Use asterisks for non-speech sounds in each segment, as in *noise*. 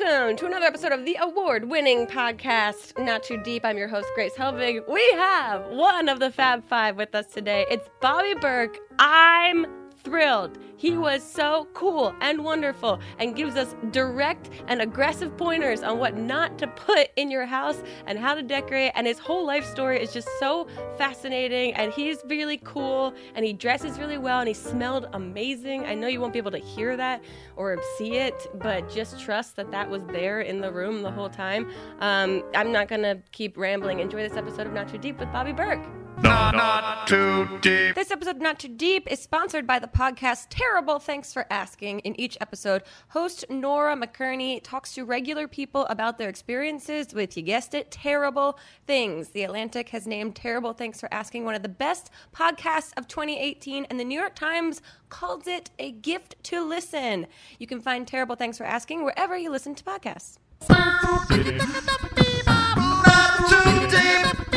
Welcome to another episode of the award winning podcast, Not Too Deep. I'm your host, Grace Helbig. We have one of the Fab Five with us today. It's Bobby Berk. I'm thrilled. He was so cool and wonderful and gives us direct and aggressive pointers on what not to put in your house and how to decorate. And his whole life story is just so fascinating. And he's really cool and he dresses really well and he smelled amazing. I know you won't be able to hear that or see it, but just trust that that was there in the room the whole time. Um, I'm not going to keep rambling. Enjoy this episode of Not Too Deep with Bobby Berk. Not, not too deep. This episode of Not Too Deep is sponsored by the podcast Terrible Thanks for Asking. In each episode, host Nora McInerny talks to regular people about their experiences with, you guessed it, terrible things. The Atlantic has named Terrible Thanks for Asking one of the best podcasts of 2018, and the New York Times calls it a gift to listen. You can find Terrible Thanks for Asking wherever you listen to podcasts. Not too deep.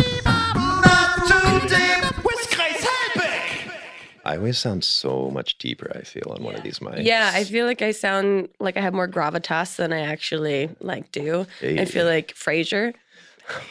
I always sound so much deeper, I feel, on one of these mics. Yeah, I feel like I sound like I have more gravitas than I actually like do. I feel like Frasier.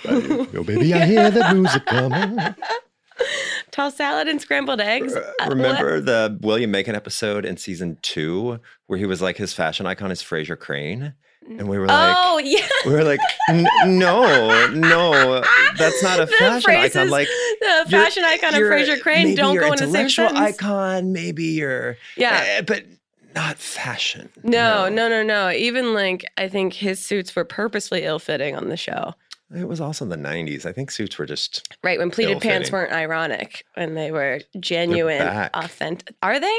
Yo, baby, *laughs* I hear the music coming. *laughs* Tossed salad and scrambled eggs. Uh, what? Remember the William Macon episode in season two where he was like his fashion icon is Frasier Crane? And we were like, oh yeah, we were like, "N- no, no, that's not a The fashion phrases- icon. Like, the fashion icon of Frasier Crane don't go in the same sentence. icon, maybe you're, Yeah. eh, but not fashion. No, no, no, no. Even like I think his suits were purposely ill-fitting on the show. It was also the '90s. I think suits were just Right when pleated pants weren't ironic, when they were genuine, authentic. Are they?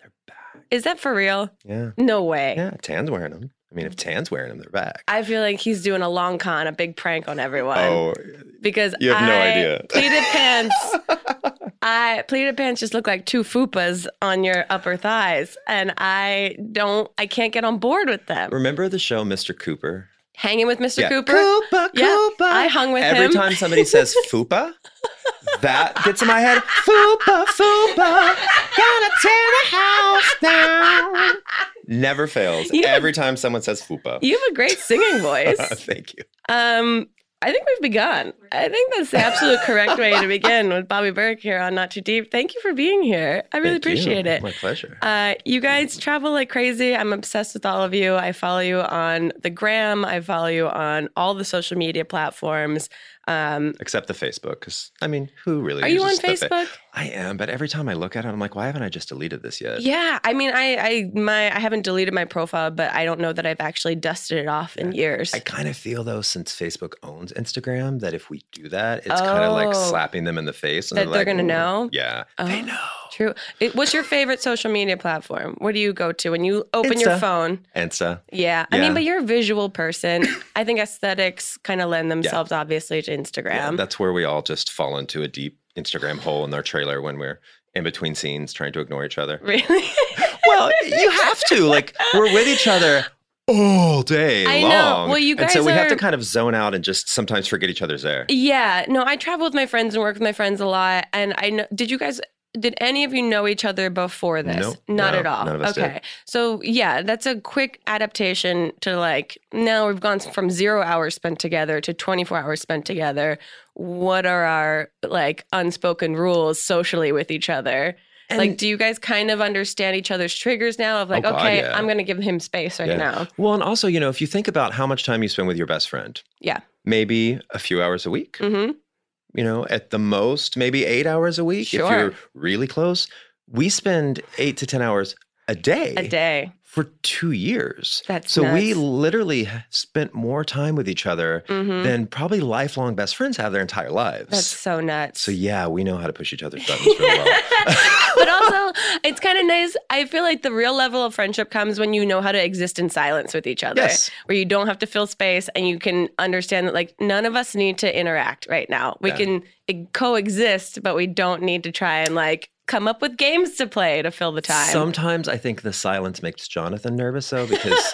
they're back. Is that for real? Yeah, No way. yeah. Tan's wearing them. I mean, if Tan's wearing them, they're back. I feel like he's doing a long con, a big prank on everyone. Oh, because You have no idea. *laughs* Pleated pants. *laughs* I pleated pants just look like two fupas on your upper thighs, and I don't. I can't get on board with them. remember the show Mr. Cooper? Hanging with Mr. Yeah. Cooper. Cooper, Yeah, Cooper. I hung with Every him. Every time somebody says *laughs* fupa, that gets in my head. Fupa, fupa, gonna tear the house down. Never fails. You have- Every time someone says fupa. You have a great singing *laughs* voice. Thank you. Um, I think we've begun. I think that's the absolute correct way to begin with Bobby Berk here on Not Too Deep. Thank you for being here. I really Thank you. appreciate it. My pleasure. Uh, you guys travel like crazy. I'm obsessed with all of you. I follow you on the gram. I follow you on all the social media platforms. Um, Except the Facebook, because I mean, who really? are you on the fa- Facebook? I am, but every time I look at it, I'm like, why haven't I just deleted this yet? Yeah, I mean, I, I, my, I haven't deleted my profile, but I don't know that I've actually dusted it off in years. I kind of feel though, since Facebook owns Instagram, that if we do that, it's kind of like Oh. slapping them in the face. And That they're, they're like, gonna know? Yeah, Oh. they know. True. It, what's your favorite social media platform? What do you go to when you open your Insta. phone? Insta. Yeah. I mean, but you're a visual person. I think aesthetics kind of lend themselves, obviously, to Yeah, Instagram. that's where we all just fall into a deep Instagram hole in our trailer when we're in between scenes trying to ignore each other. really? *laughs* well, you have to. Like, we're with each other all day I know. long. Well, you guys and so we have to kind of zone out and just sometimes forget each other's there. yeah. No, I travel with my friends and work with my friends a lot. And I know, did you guys, did any of you know each other before this? Nope. Not No, at all. none of us did. okay. So, yeah, that's a quick adaptation to like now we've gone from zero hours spent together to 24 hours spent together. What are our like unspoken rules socially with each other? like, do you guys kind of understand each other's triggers now? Of like, Oh, God, okay, yeah. I'm going to give him space right Yeah. now. Well, and also, you know, if you think about how much time you spend with your best friend, Yeah. maybe a few hours a week, hmm you know, at the most, maybe eight hours a week if you're really close. We spend eight to 10 hours a day. A day. For two years. That's so we literally spent more time with each other hmm than probably lifelong best friends have their entire lives. That's so nuts. so yeah, we know how to push each other's *laughs* buttons really well. *laughs* but also, it's kind of nice. I feel like the real level of friendship comes when you know how to exist in silence with each other, Yes. where you don't have to fill space and you can understand that, like, none of us need to interact right now. We Yeah. can coexist, but we don't need to try and, like, come up with games to play to fill the time. Sometimes I think the silence makes Jonathan nervous though because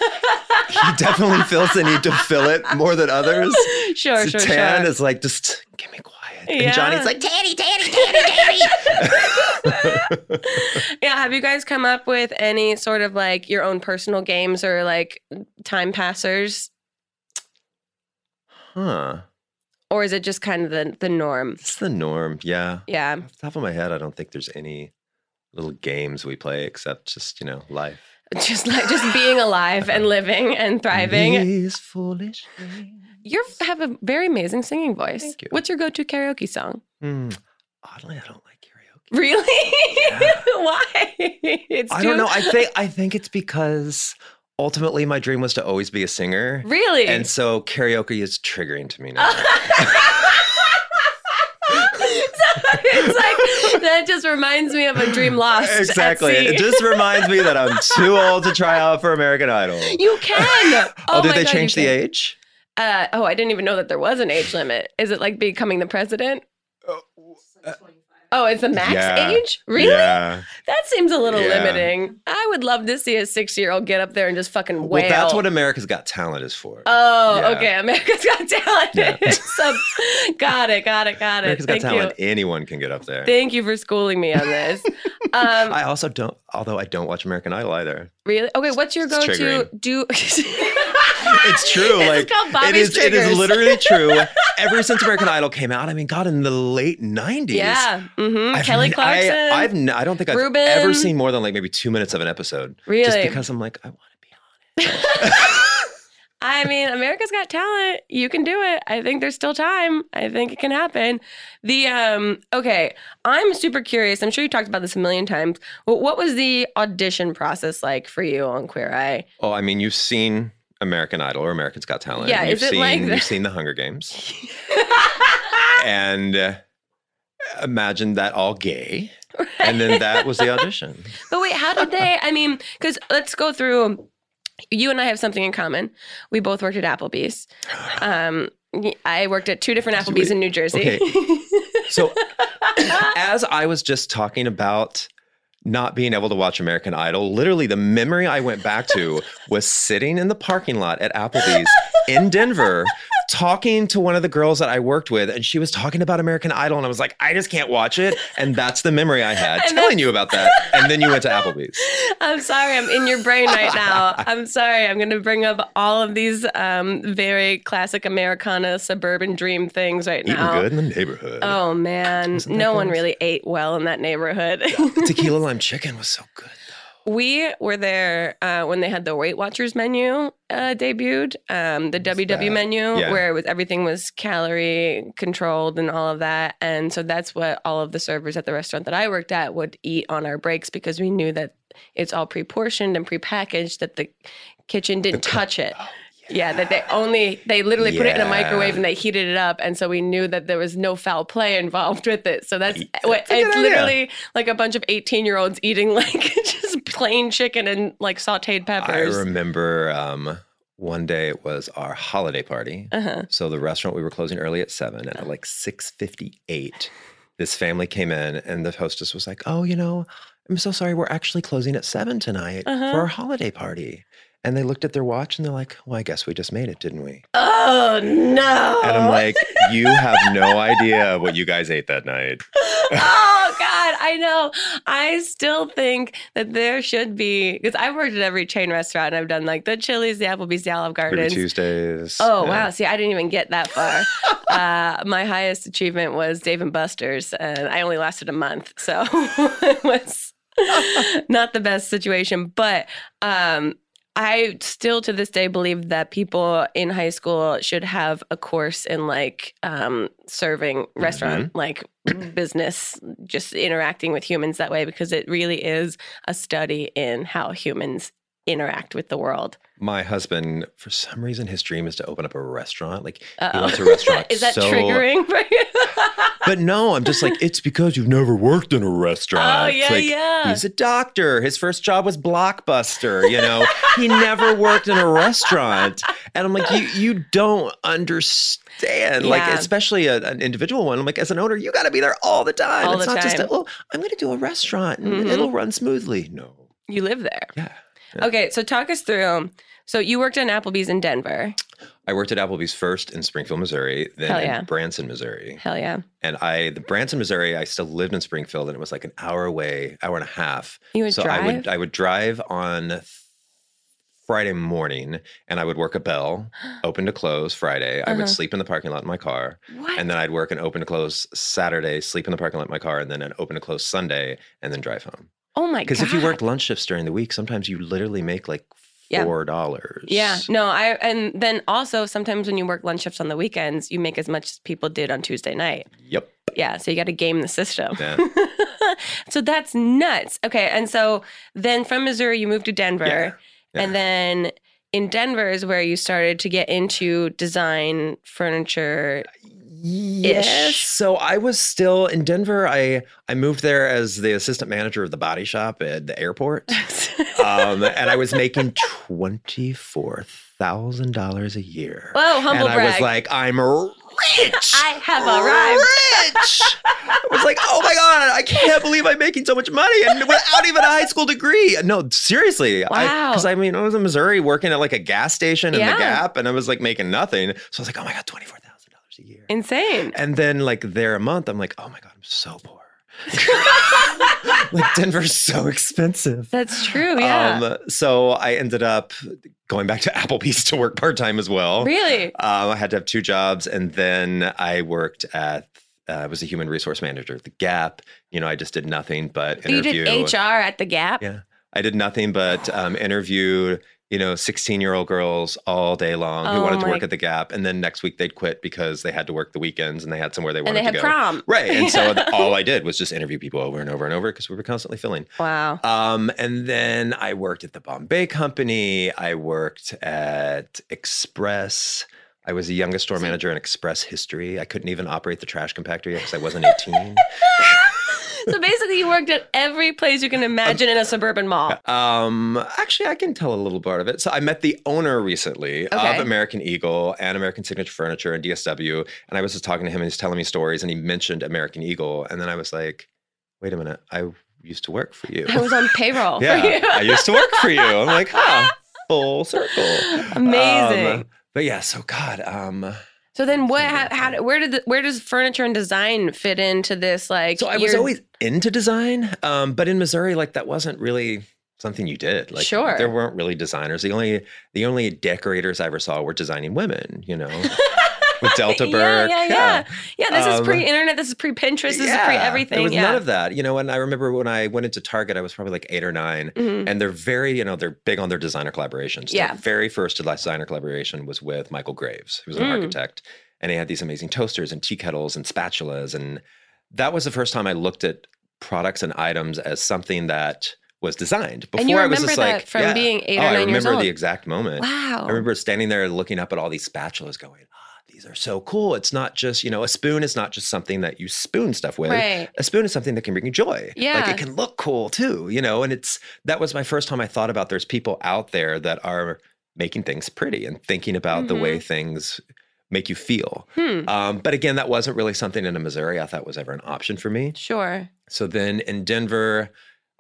he *laughs* definitely feels the need to fill it more than others. sure, so sure, Tan sure. is like, just give me quiet. And Johnny's like, Teddy, Teddy, Teddy, Teddy. Yeah, have you guys come up with any sort of like your own personal games or like time passers? huh. Or is it just kind of the, the norm? It's the norm. Yeah. Yeah. Off the top of my head, I don't think there's any little games we play except just, you know, life. Just like just being alive and *laughs* living and thriving. These foolish. You have a very amazing singing voice. Thank you. What's your go-to karaoke song? Hmm. Oddly, I don't like karaoke. Really? Yeah. *laughs* Why? It's I too- don't know. I think I think it's because ultimately my dream was to always be a singer. Really? And so karaoke is triggering to me now. *laughs* it's like that just reminds me of a dream lost. exactly. It just reminds me that I'm too old to try out for American Idol. you can. *laughs* Oh, did my they God, change the age? Uh, oh, I didn't even know that there was an age limit. Is it like becoming the president? Oh, it's the max Yeah. age? Really? Yeah. That seems a little Yeah. limiting. I would love to see a six year old get up there and just fucking wail. Well, that's what America's Got Talent is for. Oh, okay. America's Got Talent. *laughs* So, got it, got it, got it. America's Got Thank Talent. you. Anyone can get up there. Thank you for schooling me on this. *laughs* Um, I also don't, although I don't watch American Idol either. really? Okay, what's your go to do? *laughs* It's true. This like it Bobby's. It is literally true. *laughs* Ever since American Idol came out, I mean, God, in the late '90s. Yeah. hmm Kelly Clarkson. I, I've n- I don't think I've Ruben. ever seen more than like maybe two minutes of an episode. Just Really? because I'm like, I want to be on. it. *laughs* I mean, America's Got Talent. You can do it. I think there's still time. I think it can happen. The um okay, I'm super curious. I'm sure you talked about this a million times. But what was the audition process like for you on Queer Eye? Oh, I mean, you've seen American Idol or American's Got Talent. Yeah, you've is it seen, like the- You've seen The Hunger Games, *laughs* and uh, imagine that all gay, and then that was the audition. *laughs* But wait, how did they? I mean, because let's go through. You and I have something in common. We both worked at Applebee's. *gasps* Um, I worked at two different Applebee's in New Jersey. okay. So, *laughs* as I was just talking about not being able to watch American Idol, literally the memory I went back to *laughs* was sitting in the parking lot at Applebee's in Denver talking to one of the girls that I worked with, and she was talking about American Idol, and I was like, I just can't watch it. And that's the memory I had *laughs* telling you about that. And then you went to Applebee's. *laughs* I'm sorry, I'm in your brain right now. *laughs* I'm sorry. I'm going to bring up all of these um, very classic Americana suburban dream things right now. Eating now. good in the neighborhood. Oh man, no one really ate well in that neighborhood. The tequila lime chicken was so good. We were there uh, when they had the Weight Watchers menu uh, debuted, um, the What's WW that? menu, Yeah. where it was everything was calorie controlled and all of that. And so that's what all of the servers at the restaurant that I worked at would eat on our breaks because we knew that it's all pre-portioned and prepackaged. That the kitchen didn't co- *laughs* touch it. Oh, Yeah, that they only they literally put it in a microwave and they heated it up, and so we knew that there was no foul play involved with it. So that's, what that's good it's idea. literally like a bunch of eighteen year olds eating like *laughs* plain chicken and like sautéed peppers. I remember um, one day it was our holiday party. uh-huh. So the restaurant we were closing early at seven, and at like six fifty eight, this family came in, and the hostess was like, "Oh, you know, I'm so sorry, we're actually closing at seven tonight Uh-huh. for our holiday party." And they looked at their watch and they're like, "Well, I guess we just made it, didn't we?" Oh no! And I'm like, "You have no idea what you guys ate that night." *laughs* *laughs* oh I know. I still think that there should be because I've worked at every chain restaurant. and I've done like the Chili's, the Applebee's, the Olive Ruby Tuesdays. Oh yeah. wow! See, I didn't even get that far. *laughs* uh, my highest achievement was Dave and Buster's, and I only lasted a month, so *laughs* it was *laughs* not the best situation. But um, I still, to this day, believe that people in high school should have a course in like um, serving restaurant, like *clears throat* business, just interacting with humans that way, because it really is a study in how humans interact with the world. My husband, for some reason, his dream is to open up a restaurant. Like he Uh-oh. wants a *laughs* restaurant. Is that so- triggering for you? But no, I'm just like, it's because you've never worked in a restaurant. Oh, yeah, like, yeah. He's a doctor. His first job was Blockbuster. You know, he never worked in a restaurant. And I'm like, you you don't understand. Like, especially a, an individual one. I'm like, as an owner, you got to be there all the time. All it's the not just, time. a, oh, I'm going to do a restaurant and Mhm. it'll run smoothly. No. you live there. Yeah. Yeah. Okay, so talk us through So you worked in Applebee's in Denver. I worked at Applebee's first in Springfield, Missouri, then yeah. in Branson, Missouri. Hell yeah. And I, the Branson, Missouri, I still lived in Springfield, and it was like an hour away, hour and a half. You would so drive? I would I would drive on Friday morning, and I would work a bell, *gasps* open to close Friday. I Uh-huh. would sleep in the parking lot in my car, what? and then I'd work an open to close Saturday, sleep in the parking lot in my car, and then an open to close Sunday, and then drive home. oh my god. Because if you worked lunch shifts during the week, sometimes you literally make like. Four dollars. Yeah, no, I and then also sometimes when you work lunch shifts on the weekends, you make as much as people did on Tuesday night. Yep. Yeah, so you got to game the system. Yeah. *laughs* so that's nuts. Okay, and so then from Missouri you moved to Denver, Yeah, yeah. and then in Denver is where you started to get into design furniture. Uh, Yes. So I was still in Denver. I I moved there as the assistant manager of the body shop at the airport, *laughs* um, and I was making twenty four thousand dollars a year. Whoa, humble and I brag. was like, I'm rich. I have arrived. Rich. I was like, oh my god, I can't believe I'm making so much money and without even a high school degree. No, seriously. Wow. Because I, mean, I was in Missouri working at like a gas station in Yeah. the Gap, and I was like making nothing. So I was like, oh my god, twenty four thousand dollars a year. Insane. And then like there a month, I'm like, oh my god, I'm so poor. *laughs* like Denver's so expensive. That's true. Yeah. Um, so I ended up going back to *laughs* Applebee's to work part time as well. really? Um, I had to have two jobs, and then I worked at. Uh, I was a human resource manager at the Gap. You know, I just did nothing but You did HR at the Gap. Yeah, I did nothing but um, interview. You know, sixteen-year-old girls all day long who Oh wanted to work at the Gap, and then next week they'd quit because they had to work the weekends and they had somewhere they wanted And they had to go. prom. Right. And so *laughs* all I did was just interview people over and over and over because we were constantly filling. Wow. Um, and then I worked at the Bombay Company. I worked at Express. I was the youngest store manager in Express history. I couldn't even operate the trash compactor yet because I wasn't 18. *laughs* *laughs* so basically, you worked at every place you can imagine in a suburban mall. Um, actually, I can tell a little part of it. So I met the owner recently Okay. of American Eagle and American Signature Furniture and DSW, and I was just talking to him and he's telling me stories, and he mentioned American Eagle, and then I was like, "Wait a minute, I used to work for you." I was on payroll *laughs* yeah, for you. I used to work for you. I'm like, huh, *laughs* full circle. Amazing. Um, but yeah, so God, um, so then, what? How, how? Where did? The, where does furniture and design fit into this? Like, so I was always into design, um, but in Missouri, like that wasn't really something you did. Like, Sure. there weren't really designers. The only the only decorators I ever saw were designing women. You know, *laughs* with Delta *laughs* Yeah, Burke. yeah, yeah. Yeah, yeah, this is Um, pre-internet. This is pre-Pinterest. This is pre-everything. There was yeah. none of that, you know. And I remember when I went into Target, I was probably like eight or nine, Mhm. and they're very, you know, they're big on their designer collaborations. Yeah. Their very first designer collaboration was with Michael Graves, who was an Mm. architect, and he had these amazing toasters and tea kettles and spatulas, and that was the first time I looked at products and items as something that was designed. Before And you I was just that like, from yeah. being eight oh, or I nine years remember old. the exact moment. Wow. I remember standing there looking up at all these spatulas, going, "Ah, these are so cool." It's not just, you know, a spoon is not just something that you spoon stuff with Right. a spoon is something that can bring you joy. Like Yeah. it can look cool too, you know, and it's that was my first time I thought about there's people out there that are making things pretty and thinking about the way things make you feel. Hmm. Um, but again, that wasn't really something in Missouri I thought was ever an option for me. Sure. So then in Denver,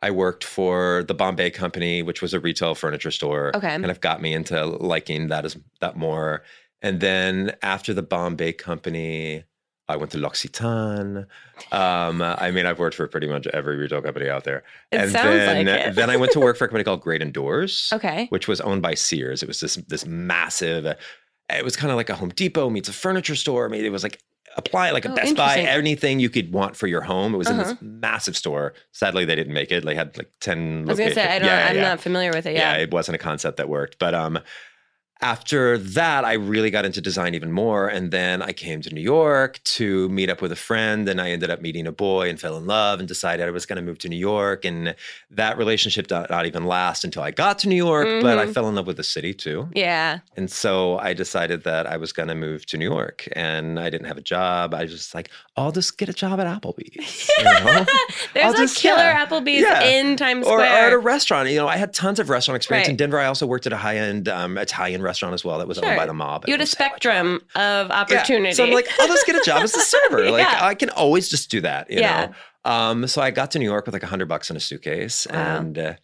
I worked for the Bombay Company, which was a retail furniture store. Okay. Kind of got me into liking that as that more. And then after the Bombay Company, I went to L'Occitane. Um, I mean, I've worked for pretty much every retail company out there. It and sounds then, like it. then I went to work for a company called Great Indoors, Okay. which was owned by Sears. It was this this massive. It was kind of like a Home Depot meets a furniture store. I mean, it was like apply like a Oh, Best Buy, anything you could want for your home. It was in Uh-huh. this massive store. Sadly, they didn't make it. They had like ten. I was gonna say I don't. Yeah, yeah, I'm yeah. not familiar with it. Yeah, Yeah. it wasn't a concept that worked. But um, after that, I really got into design even more. And then I came to New York to meet up with a friend. And I ended up meeting a boy and fell in love and decided I was going to move to New York. And that relationship did not even last until I got to New York. But I Mhm. fell in love with the city too. Yeah. And so I decided that I was going to move to New York. And I didn't have a job. I was just like, I'll just get a job at Applebee's. You *laughs* know? There's I'll a just- killer yeah. Applebee's Yeah. in Times or, or at a restaurant. You know, I had tons of restaurant experience in Denver. I also worked at a high end um, Italian restaurant as well that was owned by the mob. you had a spectrum of opportunity. Yeah. So I'm like, I'll just get a job as a *laughs* server. Like I can always just do that. You Yeah. know. Um, so I got to New York with like a hundred bucks in a suitcase Wow. and. Uh,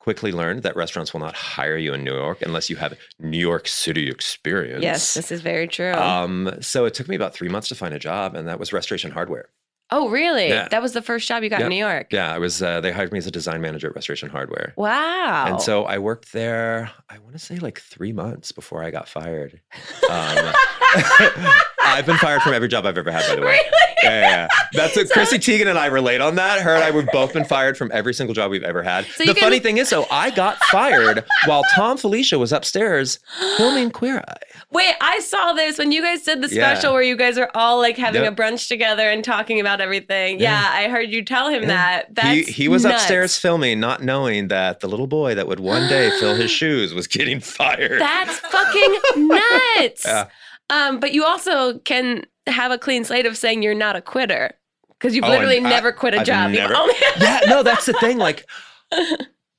quickly learned that restaurants will not hire you in New York unless you have New York City experience. Yes, this is very true. Um, so it took me about three months to find a job, and that was Restoration Hardware. Oh, really? yeah. That was the first job you got Yeah. in New York. Yeah, I was. Uh, they hired me as a design manager at Restoration Hardware, Wow. and so I worked there. I want to say like three months before I got fired. *laughs* Um, *laughs* I've been fired from every job I've ever had, by the way. really? Yeah, yeah, yeah. That's what *laughs* Chrissy Teigen and I relate on that. Her and I we've both been fired from every single job we've ever had. So the can- funny thing is, though, I got fired while Thom Filicia was upstairs filming Queer Eye. Wait, I saw this when you guys did the Yeah. special where you guys are all like having Yep. a brunch together and talking about everything. Yeah, Yeah. I heard you tell him Yeah. that. That's he he was nuts. upstairs filming, not knowing that the little boy that would one day fill his *gasps* shoes was getting fired. That's fucking nuts. *laughs* Yeah. Um, but you also can have a clean slate of saying you're not a quitter because you've Oh, literally I- never quit a I've job. Never- *laughs* yeah, no, that's the thing. Like, *laughs*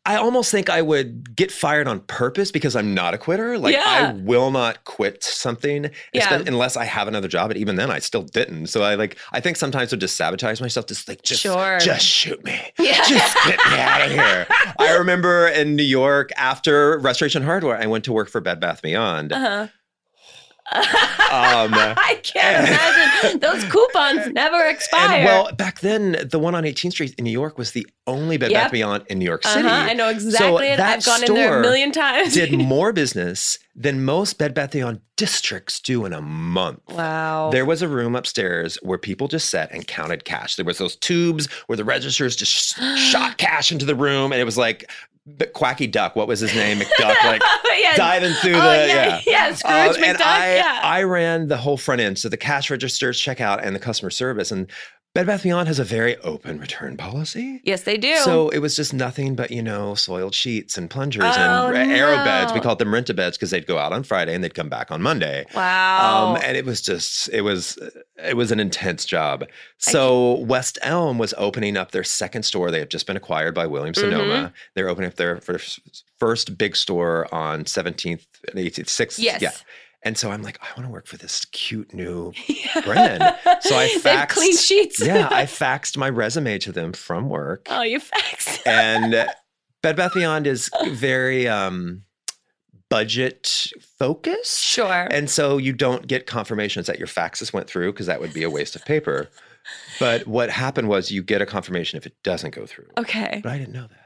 I almost think I would get fired on purpose because I'm not a quitter. Like, Yeah. I will not quit something Yeah. unless I have another job. And even then, I still didn't. So I like, I think sometimes would just sabotage myself. Just like, just, Sure. just shoot me. Yeah. Just get me *laughs* out of here. I remember in New York after Restoration Hardware, I went to work for Bed Bath Beyond. Uh-huh. Um, *laughs* I can't imagine. Those coupons *laughs* never expire. And well, back then, the one on 18th Street in New York was the only Bed Yep. Bath Beyond in New York City. uh-huh. I know exactly it. that I've gone in there a million times. did *laughs* more business than most Bed Bath Beyond districts do in a month. wow. There was a room upstairs where people just sat and counted cash. There was those tubes where the registers just *gasps* shot cash into the room, and it was like the Quacky Duck. What was his name? McDuck, *laughs* like yeah. diving through oh, the yeah, yeah. *laughs* Scrooge um, McDuck. and I, yeah. I ran the whole front end, so the cash registers, checkout, and the customer service. And Bed Bath Beyond has a very open return policy. yes, they do. So it was just nothing but you know soiled sheets and plungers Oh, and AeroBeds. We called them rent a beds because they'd go out on Friday and they'd come back on Monday. wow. Um, and it was just it was it was an intense job. So West Elm was opening up their second store. They had just been acquired by Williams Sonoma. Mm-hmm. They're opening up their first, first big store on 17th and 18th, 6th. yes. Yeah. And so I'm like, I want to work for this cute new *laughs* Yeah. brand. So I *laughs* have clean faxed- sheets. *laughs* yeah, I faxed my resume to them from work. oh, you faxed. And Bed Bath Beyond is very um budget focused. Sure. And so you don't get confirmations that your faxes went through because that would be a waste of paper. But what happened was you get a confirmation if it doesn't go through. okay. But I didn't know that.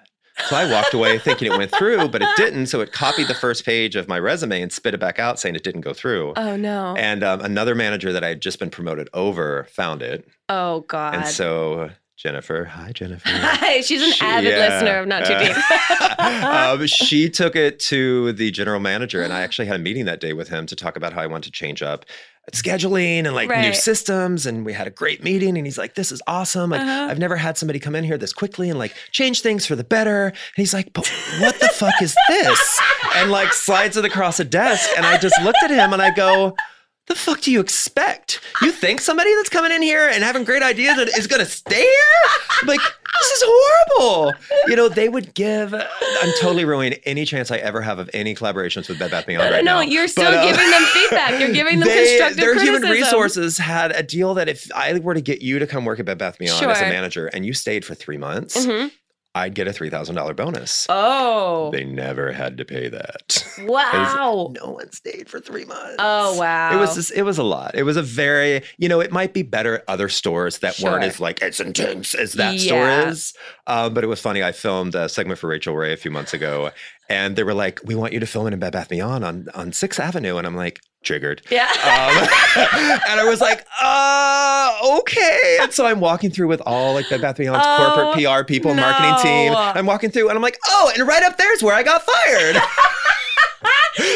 So I walked away thinking it went through, but it didn't. So it copied the first page of my resume and spit it back out saying it didn't go through. Oh no. And um, another manager that I had just been promoted over found it. oh God. And so Jennifer, hi Jennifer. *laughs* Hi, she's an She- avid yeah. listener of Not Too Deep. *laughs* um, *laughs* she took it to the general manager, and I actually had a meeting that day with him to talk about how I want to change up scheduling and like new systems. And we had a great meeting, and he's like, "This is awesome! Like, Uh-huh. I've never had somebody come in here this quickly and like change things for the better." And he's like, "But what the fuck is this?" And like slides it across a desk, and I just looked at him and I go. The fuck do you expect? You think somebody that's coming in here and having great ideas is going to stay here? Like, this is horrible. You know, they would give. I'm totally ruining any chance I ever have of any collaborations with Bed Bath Beyond no, no, right no, now. you're still But, uh, giving them feedback. You're giving them they- constructive their criticism. human resources had a deal that if I were to get you to come work at Bed Bath Beyond as a manager and you stayed for three months, Mhm. I'd get a three thousand dollar bonus. Oh. They never had to pay that. wow. No one stayed for three months. Oh wow. It was just, it was a lot. It was a very you know it might be better at other stores that weren't as like as intense as that Yeah. store is. Um, but it was funny. I filmed a segment for Rachael Ray a few months ago, and they were like, "We want you to film it in Bed Bath Beyond on on Sixth Avenue," and I'm like, triggered. Yeah. Um, *laughs* and I was like, uh, okay. And so I'm walking through with all like Bed Bath Beyond's Oh, corporate PR people, and marketing team. I'm walking through and I'm like, oh, and right up there's where I got fired.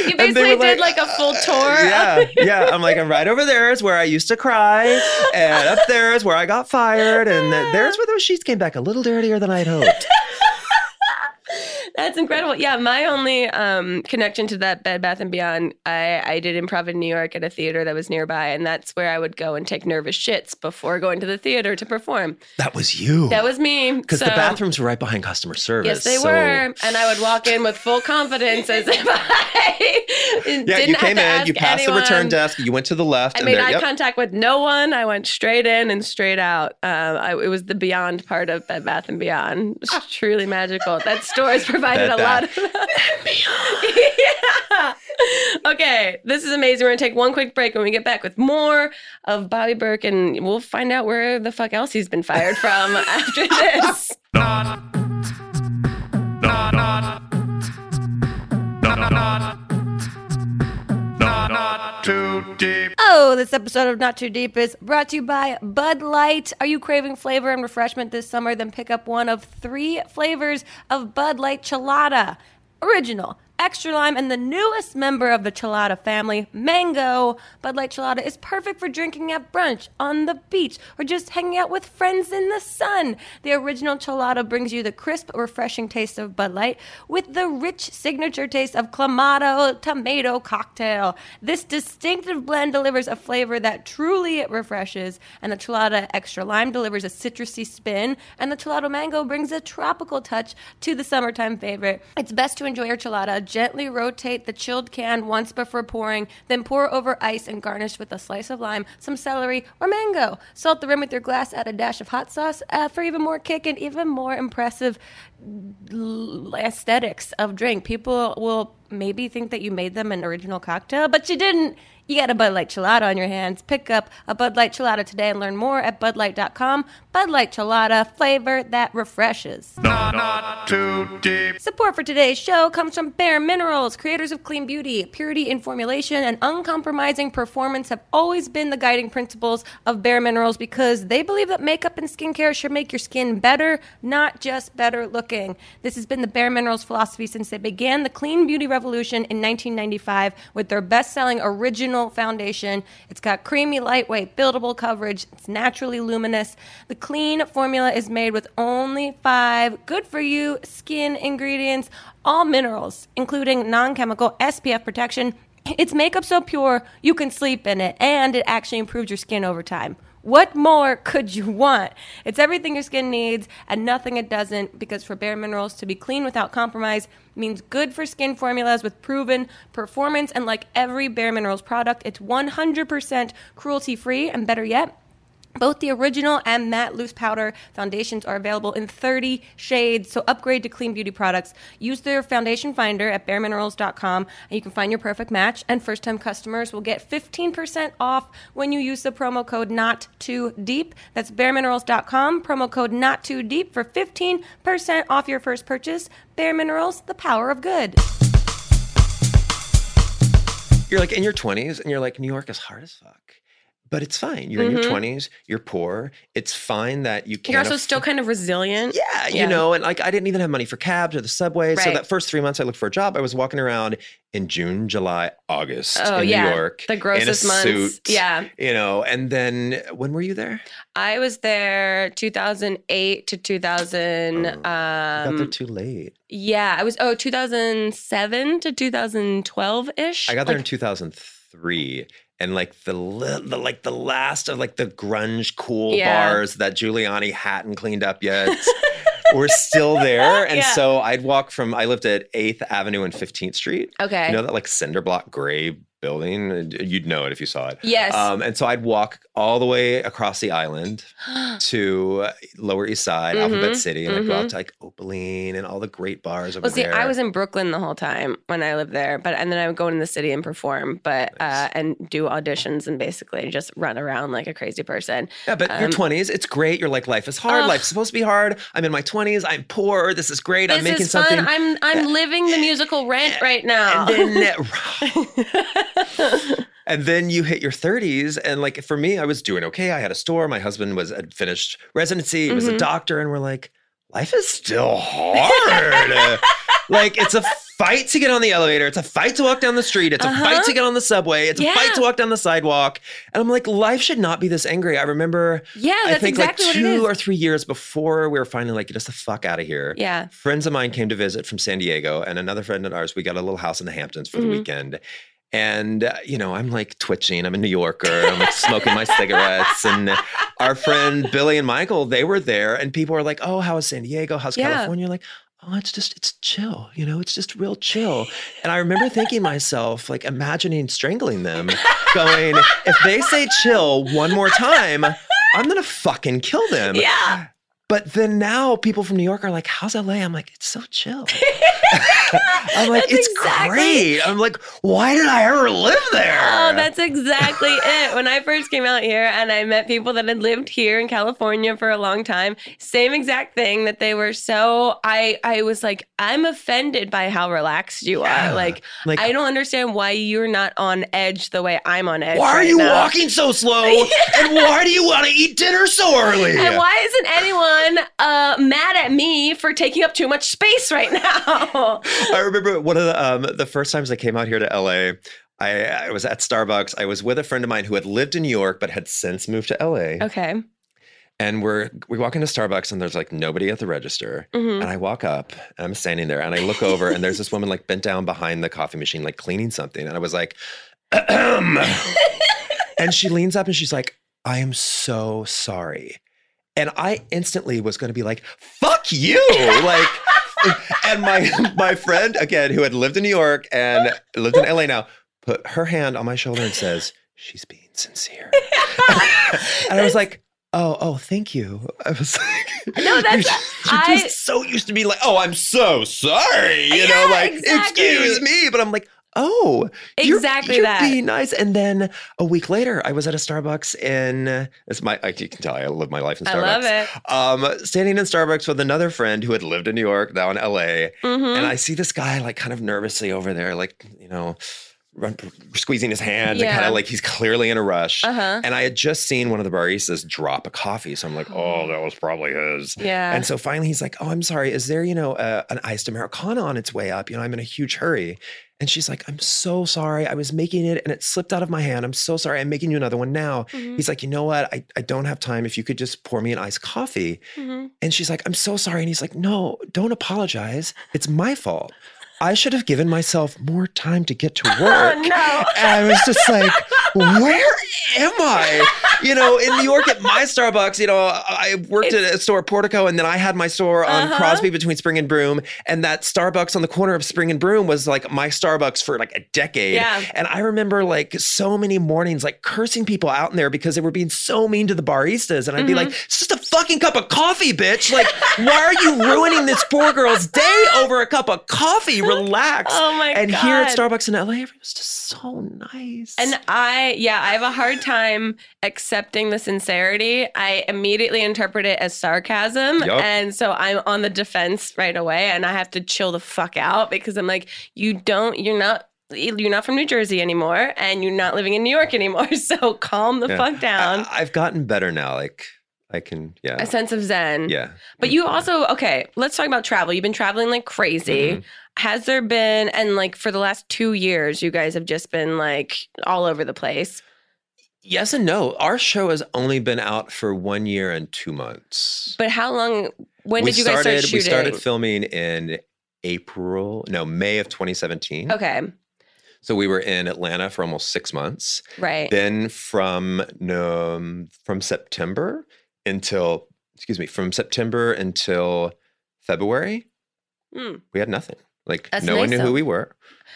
you basically were did like a full uh, tour. Yeah, *laughs* yeah. I'm like, I'm right over there is where I used to cry, and up there is where I got fired, and th- there's where those sheets came back a little dirtier than I'd hoped. That's incredible. Yeah, my only um, connection to that Bed Bath and Beyond, I, I did improv in New York at a theater that was nearby, and that's where I would go and take nervous shits before going to the theater to perform. That was you. That was me. because So- the bathrooms were right behind customer service. Yes, they so- were, and I would walk in with full confidence as if *laughs* I Yeah, you have came in, you passed anyone. the return desk, you went to the left, I made there, eye yep. contact with no one. I went straight in and straight out. Um, I, it was the beyond part of Bed Bath and Beyond. It's truly magical. That store is *laughs* provided bet a lot of yeah. Okay, this is amazing. We're gonna take one quick break when we get back with more of Bobby Berk, and we'll find out where the fuck else he's been fired from after this. Not. Not. Not. Not. Not. Not. Not too deep. This episode of Not Too Deep is brought to you by Bud Light. Are you craving flavor and refreshment this summer? Then pick up one of three flavors of Bud Light Chelada Original, Extra Lime, and the newest member of the Chelada family, Mango. Bud Light Chelada is perfect for drinking at brunch, on the beach, or just hanging out with friends in the sun. The original Chelada brings you the crisp, refreshing taste of Bud Light with the rich signature taste of Clamato tomato cocktail. This distinctive blend delivers a flavor that truly refreshes, and the Chelada Extra Lime delivers a citrusy spin, and the Chelada Mango brings a tropical touch to the summertime favorite. It's best to enjoy your Chelada. Gently rotate the chilled can once before pouring, then pour over ice and garnish with a slice of lime, some celery, or mango. Salt the rim with your glass, add a dash of hot sauce uh, for even more kick and even more impressive aesthetics of drink. People will maybe think that you made them an original cocktail, but you didn't. You got a Bud Light Chelada on your hands. Pick up a Bud Light Chelada today and learn more at budlight.com. Bud Light Chelada, flavor that refreshes. Not. Not too deep. Support for today's show comes from Bare Minerals, creators of clean beauty. Purity in formulation and uncompromising performance have always been the guiding principles of Bare Minerals because they believe that makeup and skincare should make your skin better, not just better looking. This has been the Bare Minerals philosophy since they began the clean beauty revolution in 1995 with their best selling foundation. It's got creamy, lightweight, buildable coverage, it's naturally luminous. The clean formula is made with only five good for you skin ingredients, all minerals, including non chemical SPF protection. It's makeup so pure you can sleep in it, and it actually improves your skin over time. What more could you want? It's everything your skin needs and nothing it doesn't because for Bare Minerals to be clean without compromise means good for skin formulas with proven performance. And like every Bare Minerals product, it's 100% cruelty free and better yet, both the original and matte loose powder foundations are available in 30 shades, so upgrade to clean beauty products. Use their foundation finder at bareminerals.com and you can find your perfect match. And first time customers will get 15% off when you use the promo code not too deep. That's bareminerals.com, promo code not too deep for 15% off your first purchase. Bare Minerals, the power of good. You're like in your 20s and you're like, New York is hard as fuck. But it's fine. You're in your 20s, you're poor. It's fine that you can't. Mm-hmm. You're also aff- still kind of resilient. Yeah, Yeah. you know, and like I didn't even have money for cabs or the subway. So that first three months I looked for a job, I was walking around in June, July, August Oh, in yeah. New York. The grossest in a months. Suit, Yeah. You know, and then when were you there? I was there 2008 to 2000. Oh, I got there um, too late. yeah, I was oh 2007 to 2012 ish. I got there in 2003. And like the, the like the last of like the grunge cool Yeah. bars that Giuliani hadn't cleaned up yet *laughs* were still there. And Yeah. so I'd walk from I lived at 8th Avenue and 15th Street. Okay. You know that like cinder block gray building? You'd know it if you saw it. yes. Um, and so I'd walk all the way across the island *gasps* to uh, Lower East Side, Alphabet Mhm, City, and I'd go out to like Opaline and all the great bars over well, see, there. I was in Brooklyn the whole time when I lived there, but and then I would go into the city and perform, but uh, and do auditions and basically just run around like a crazy person. yeah, but your um, 20s, it's great. You're like, life is hard. Ugh. Life's supposed to be hard. I'm in my 20s. I'm poor. This is great. I'm making something. I'm I'm living the musical Rent right now. and then *laughs* *laughs* *laughs* and then you hit your 30s and like for me i was doing okay i had a store my husband was had finished residency he was a Mhm. doctor and we're like life is still *laughs* hard like it's a fight to get on the elevator it's a fight to walk down the street it's a Uh-huh. fight to get on the subway it's a fight to walk down the sidewalk and i'm like life should not be this angry i remember yeah, i think exactly like what it is. two or three years before we were finally like get us the fuck out of here yeah. friends of mine came to visit from San Diego, and another friend of ours. We got a little house in the Hamptons for Mhm. the weekend. And, uh, you know, I'm like twitching. I'm a New Yorker. I'm like smoking my cigarettes. And our friend Billy and Michael, they were there. And people were like, oh, how is San Diego? How's Yeah. California? Like, oh, it's just, it's chill. You know, it's just real chill. And I remember thinking myself, like, imagining strangling them, going, if they say chill one more time, I'm going to fucking kill them. Yeah. But then now people from New York are like, "How's LA?" I'm like, "It's so chill." *laughs* I'm like, That's "It's exactly- great." I'm like, "Why did I ever live there?" Oh, that's exactly it. When I first came out here and I met people that had lived here in California for a long time, same exact thing that they were so I I was like, I'm offended by how relaxed you Yeah. are. Like, like I don't understand why you're not on edge the way I'm on edge. why are right you now. walking so slow? *laughs* and why do you want to eat dinner so early? And why isn't anyone uh, mad at me for taking up too much space right now? *laughs* I remember one of the um, the first times I came out here to LA. I, I was at Starbucks. I was with a friend of mine who had lived in New York but had since moved to LA. okay. And we're we walk into Starbucks and there's like nobody at the register. Mhm. And I walk up and I'm standing there and I look over and there's this woman like bent down behind the coffee machine, like cleaning something. And I was like, *clears throat* *clears throat* and she leans up and she's like, I am so sorry. And I instantly was going to be like, fuck you. Like, *laughs* and my my friend again, who had lived in New York and lived in LA now, put her hand on my shoulder and says, She's being sincere. *laughs* and I was like, Oh, oh, thank you. I was like, No, that's- you're *laughs* I- just so used to be like, oh, I'm so sorry. You Yeah, know, like, exactly. excuse me. But I'm like, oh, you're- Exactly you're, that. being nice. And then a week later, I was at a Starbucks in, it's my, I, you can tell I live my life in Starbucks. I love it. Um, standing in Starbucks with another friend who had lived in New York, now in LA. Mhm. And I see this guy like kind of nervously over there, like, you know, run, squeezing his hand and kind of like he's clearly in a rush. Uh-huh. And I had just seen one of the baristas drop a coffee. So I'm like, oh, *gasps* that was probably his. Yeah. And so finally he's like, oh, I'm sorry. Is there, you know, uh, an iced Americano on its way up? You know, I'm in a huge hurry. And she's like, I'm so sorry. I was making it and it slipped out of my hand. I'm so sorry. I'm making you another one now. Mhm. He's like, you know what? I, I don't have time. If you could just pour me an iced coffee. Mhm. And she's like, I'm so sorry. And he's like, no, don't apologize. It's my fault. I should have given myself more time to get to *laughs* work. Oh no. And I was just like, where am I? You know, in New York at my Starbucks, you know, I worked at a store Portico and then I had my store on Uh-huh. Crosby between Spring and Broome. And that Starbucks on the corner of Spring and Broome was like my Starbucks for like a decade. Yeah. And I remember like so many mornings like cursing people out in there because they were being so mean to the baristas. And I'd be Mm-hmm. like, it's just a fucking cup of coffee, bitch. Like, why are you ruining this poor girl's day over a cup of coffee? Relax. Oh my and god. here at Starbucks in LA, everyone's just so nice. And I, yeah, I have a hard time accepting the sincerity. I immediately interpret it as sarcasm. Yup. And so I'm on the defense right away and I have to chill the fuck out because I'm like, you don't, you're not. You're not from New Jersey anymore, and you're not living in New York anymore. *laughs* So calm the Yeah. fuck down. I, have gotten better now. Like I can, yeah, a sense of zen. yeah. But you also, okay, let's talk about travel. You've been traveling like crazy. Mhm. Has there been, and like for the last two years, you guys have just been like all over the place. Yes and no. Our show has only been out for one year and two months. But how long, when we did you guys start shooting? We started filming in April, no, May of 2017. okay, So we were in Atlanta for almost six months. right. Then from um, from September until excuse me, from September until February, Hmm. we had nothing. Like That's no one knew though. who we were.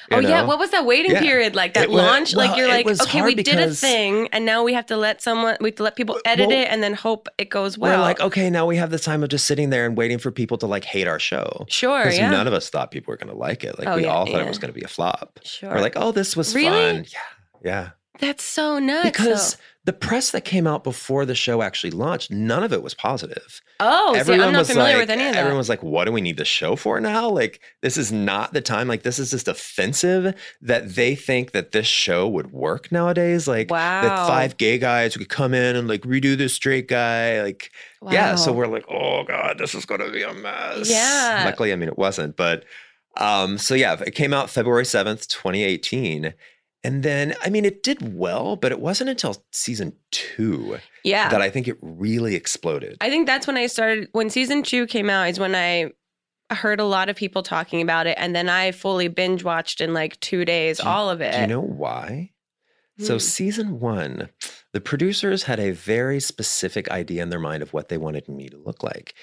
Oh yeah, what was that waiting Yeah. period like? That It launch, like well, you're like, okay, we did a thing, and now we have to let someone, we have to let people edit Well, it, and then hope it goes well. We're like, okay, now we have the time of just sitting there and waiting for people to like hate our show. sure, Because yeah, none of us thought people were going to like it. Like Oh, we yeah, all thought it was going to be a flop. sure. We're like, oh, this was Really? fun. Yeah, yeah. That's so nuts. Because though. the press that came out before the show actually launched, none of it was positive. oh, see, I'm not was familiar like, with any of that. everyone was like, what do we need the show for now? Like, this is not the time. Like, this is just offensive that they think that this show would work nowadays. Like, wow, that five gay guys could come in and like redo this straight guy. Like, yeah. So we're like, oh God, this is going to be a mess. Yeah. Luckily, I mean, it wasn't. But um, so yeah, it came out February 7th, 2018. And then, I mean, it did well, but it wasn't until season two yeah. that I think it really exploded. I think that's when I started. When season two came out, is when I heard a lot of people talking about it, and then I fully binge watched in like two days Do all of it. Do you know why? So, Hmm. season one, the producers had a very specific idea in their mind of what they wanted me to look like.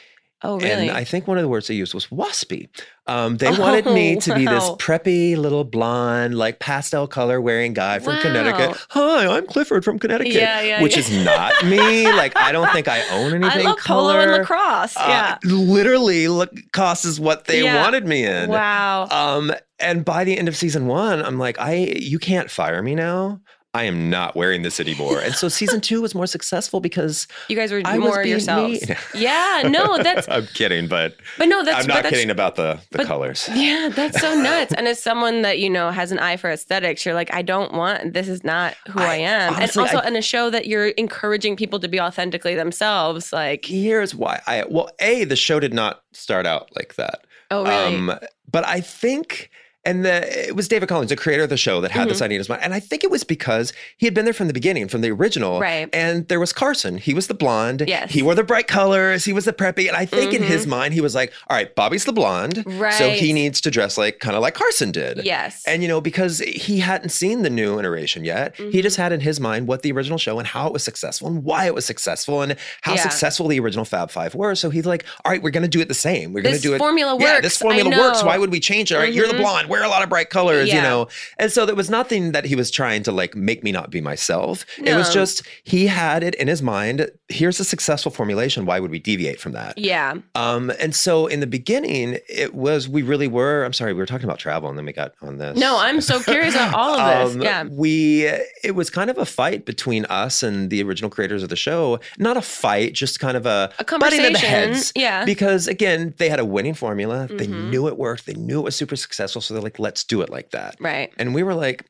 Oh, really? And I think one of the words they used was waspy. Um, they *laughs* wanted me to be this Oh, preppy little blonde, like pastel color wearing guy from Wow. Connecticut. Hi, I'm Clifford from Connecticut. Yeah, yeah, which yeah. is not me. Like I don't think I own *laughs* anything I love color. polo and lacrosse. Uh, yeah. literally, lacrosse is what they wanted me in. Wow. Um, and by the end of season one, I'm like, I you can't fire me now. I am not wearing this anymore. And so *laughs* season two was more successful because you guys were I more yourselves. me. *laughs* Yeah. No, that's. *laughs* I'm kidding, but But no, that's. I'm not that's, kidding about the the but- colors. Yeah, that's so nuts. and as someone that you know has an eye for aesthetics, you're like, I don't want. This is not who I, I- am. honestly, and also, I- in a show that you're encouraging people to be authentically themselves, like, Here's why I well, A, the show did not start out like that. oh really? Um, but I think and the, it was David Collins, the creator of the show, that had Mm-hmm. this idea in his mind. And I think it was because he had been there from the beginning, from the original. Right. And there was Carson. He was the blonde. Yes. He wore the bright colors. He was the preppy. And I think in his mind, he was like, all right, Bobby's the blonde. So Mm-hmm. He needs to dress like kind of like Carson did. yes. And you know, because he hadn't seen the new iteration yet, he Mm-hmm. just had in his mind what the original show and how it was successful and why it was successful and how Yeah. successful the original Fab Five were. So he's like, all right, we're gonna do it the same. We're gonna do it. formula works. Yeah, this formula works. Why would we change it? All right, you're the Mhm. blonde, wear a lot of bright colors, you know. And so there was nothing that he was trying to like make me not be myself. It was just he had it in his mind. Here's a successful formulation. Why would we deviate from that? yeah. Um, and so in the beginning, it was we really were. I'm sorry, we were talking about travel, and then we got on this. No, I'm so curious about all of this. *laughs* Um, yeah. we it was kind of a fight between us and the original creators of the show. Not a fight, just kind of a, A butting of the heads. yeah. because again, they had a winning formula. They Mhm. knew it worked. They knew it was super successful. So they're like, let's do it like that. Right. And we were like,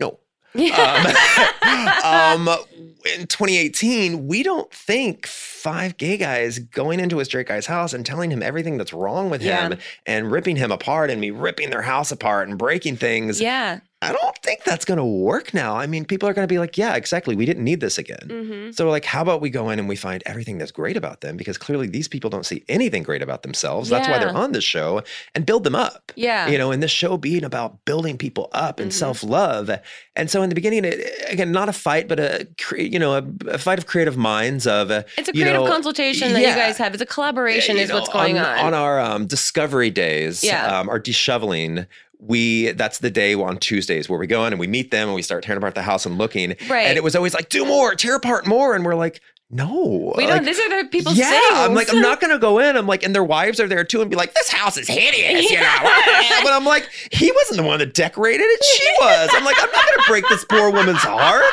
no. Um, *laughs* um, in 2018, we don't think five gay guys going into a straight guy's house and telling him everything that's wrong with Yeah. him and ripping him apart and me ripping their house apart and breaking things. yeah. I don't think that's going to work now. I mean, people are going to be like, yeah, exactly. We didn't need this again. hmm So like, how about we go in and we find everything that's great about them? Because clearly these people don't see anything great about themselves. That's why they're on this show and build them up. Yeah. You know, and this show being about building people up and Mhm. self love. And so in the beginning, it, again, not a fight, but a, you know, a, a fight of creative minds of, uh, It's a creative know, consultation that you guys have. It's a collaboration, is know, what's going on. On our um, discovery days, Yeah. um, our deshoveling, we that's the day on Tuesdays where we go in and we meet them and we start tearing apart the house and looking. Right. And it was always like, do more, tear apart more. And we're like, no. we like, don't. These are the people's yeah. I'm like, I'm not *laughs* gonna go in. I'm like, and their wives are there too, and be like, this house is hideous, you know. *laughs* but I'm like, he wasn't the one that decorated it, she was. I'm like, I'm not gonna break this poor woman's heart.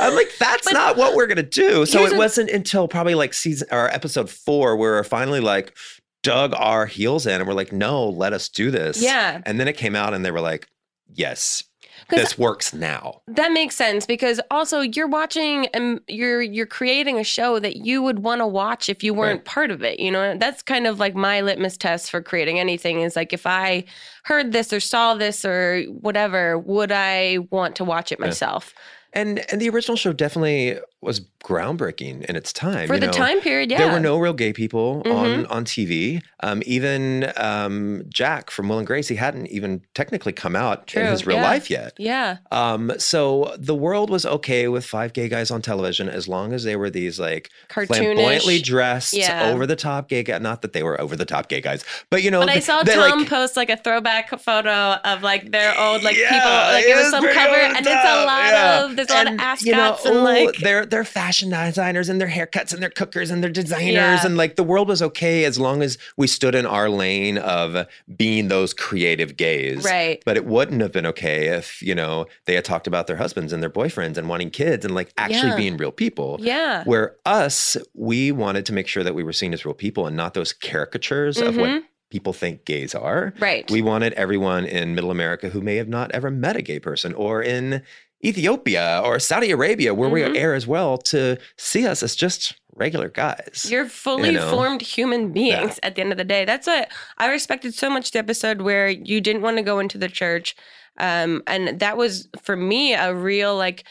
I'm like, that's But not what we're gonna do. So it wasn't until probably like season or episode four where we're finally like dug our heels in and we're like, no, let us do this. Yeah. And then it came out and they were like, yes, this works now. That makes sense because also you're watching and you're you're creating a show that you would want to watch if you weren't Right. part of it. You know, that's kind of like my litmus test for creating anything is like if I heard this or saw this or whatever, would I want to watch it Yeah. myself? And and the original show definitely was groundbreaking in its time. For you the know. time period, yeah. There were no real gay people on Mhm. on TV. Um, even um, Jack from Will and Grace, he hadn't even technically come out True, in his real yeah. life yet. Yeah. Um, so the world was okay with five gay guys on television as long as they were these like flamboyantly dressed, Yeah. over the top gay guys. Not that they were over the top gay guys, but you know, But I saw Thom like, post like a throwback photo of like their old like Yeah, people like it was some cover and it's a lot of there's a lot of ascots you know, and like they're they're fashion designers and their haircuts and their cookers and their designers Yeah. and like the world was okay as long as we stood in our lane of being those creative gays. right. But it wouldn't have been okay if, you know, they had talked about their husbands and their boyfriends and wanting kids and like actually Yeah. being real people. Yeah. Where us, we wanted to make sure that we were seen as real people and not those caricatures of Mhm. what people think gays are. Right. We wanted everyone in middle America who may have not ever met a gay person or in Ethiopia or Saudi Arabia, where Mhm. we air as well, to see us as just regular guys. You're fully know? formed human beings at the end of the day. That's what I respected so much the episode where you didn't want to go into the church. Um, and that was for me a real like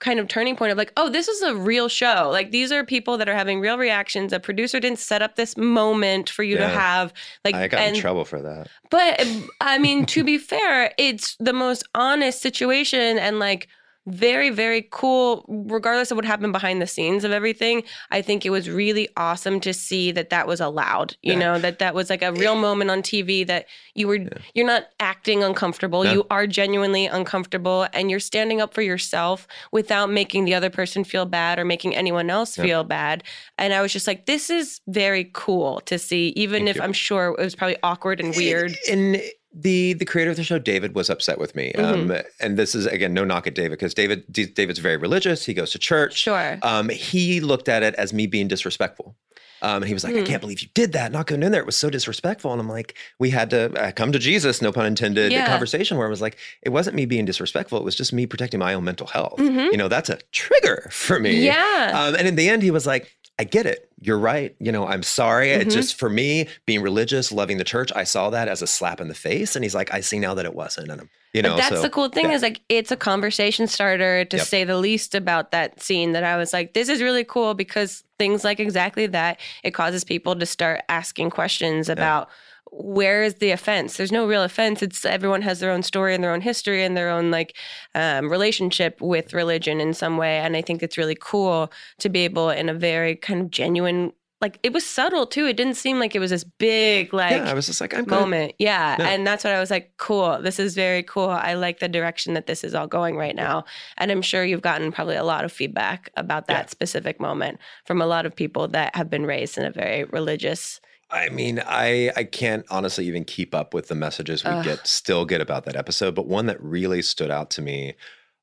kind of turning point of like, oh, this is a real show. Like these are people that are having real reactions. A producer didn't set up this moment for you to have like I got and in trouble for that. But I mean, to be *laughs* fair, it's the most honest situation and like very, very cool, regardless of what happened behind the scenes of everything. I think it was really awesome to see that that was allowed, you Yeah. know, that that was like a real moment on TV that you were, you're not acting uncomfortable. No. You are genuinely uncomfortable and you're standing up for yourself without making the other person feel bad or making anyone else Yeah. feel bad. And I was just like, this is very cool to see, even Thank if you. I'm sure it was probably awkward and weird. And the the creator of the show, David, was upset with me. Mm-hmm. Um, and this is again no knock at David because David D- David's very religious. He goes to church. Sure. Um, he looked at it as me being disrespectful. Um, and he was like, Hmm. I can't believe you did that, not going in there. It was so disrespectful. And I'm like, we had to uh, come to Jesus, no pun intended, Yeah. conversation where I was like, it wasn't me being disrespectful. It was just me protecting my own mental health. Mhm. You know, that's a trigger for me. Yeah. Um, and in the end, he was like, I get it. You're right. You know, I'm sorry. Mhm. It's just for me, being religious, loving the church, I saw that as a slap in the face. And he's like, I see now that it wasn't. And I'm, you know, but that's so, the cool thing yeah. is like it's a conversation starter to Yep. say the least about that scene that I was like, this is really cool because things like exactly that, it causes people to start asking questions about where is the offense? There's no real offense. It's everyone has their own story and their own history and their own like um, relationship with religion in some way. And I think it's really cool to be able in a very kind of genuine like it was subtle too. It didn't seem like it was this big like yeah, I was just like, I'm moment. Yeah. Yeah. And that's what I was like, cool. This is very cool. I like the direction that this is all going right now. And I'm sure you've gotten probably a lot of feedback about that Yeah. specific moment from a lot of people that have been raised in a very religious. I mean, I I can't honestly even keep up with the messages we Ugh. get still get about that episode, but one that really stood out to me,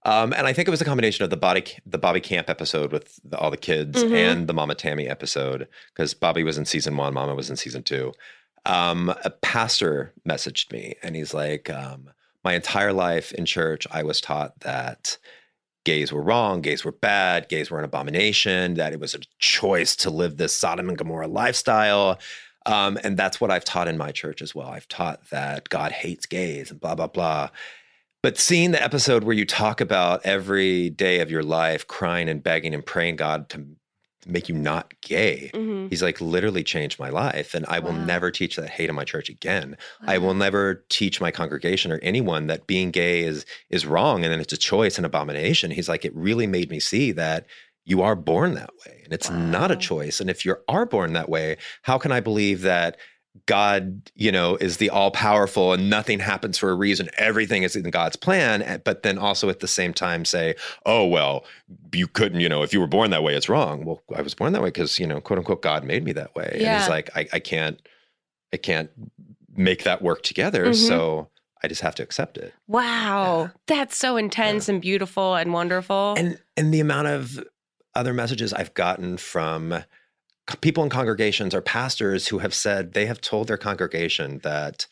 um, and I think it was a combination of the body the Bobby Camp episode with the, all the kids Mhm. and the Mama Tammy episode because Bobby was in season one, Mama was in season two. Um, a pastor messaged me and he's like, um, "My entire life in church, I was taught that." gays were wrong, gays were bad, gays were an abomination, that it was a choice to live this Sodom and Gomorrah lifestyle. Um, and that's what I've taught in my church as well. I've taught that God hates gays and blah, blah, blah. But seeing the episode where you talk about every day of your life crying and begging and praying God to make you not gay, Mhm. he's like, literally changed my life. And I will never teach that hate in my church again. I will never teach my congregation or anyone that being gay is is wrong and then it's a choice and abomination. He's like, it really made me see that you are born that way and it's not a choice. And if you are born that way, how can I believe that God, you know, is the all powerful and nothing happens for a reason. Everything is in God's plan. eh, But then also at the same time say, oh, well, you couldn't, you know, if you were born that way, it's wrong. Well, I was born that way because, you know, quote unquote, God made me that way. And Yeah. he's like, I, I can't, I can't make that work together. Mhm. So I just have to accept it. Wow. That's so intense and beautiful and wonderful. And and the amount of other messages I've gotten from people in congregations or pastors who have said they have told their congregation that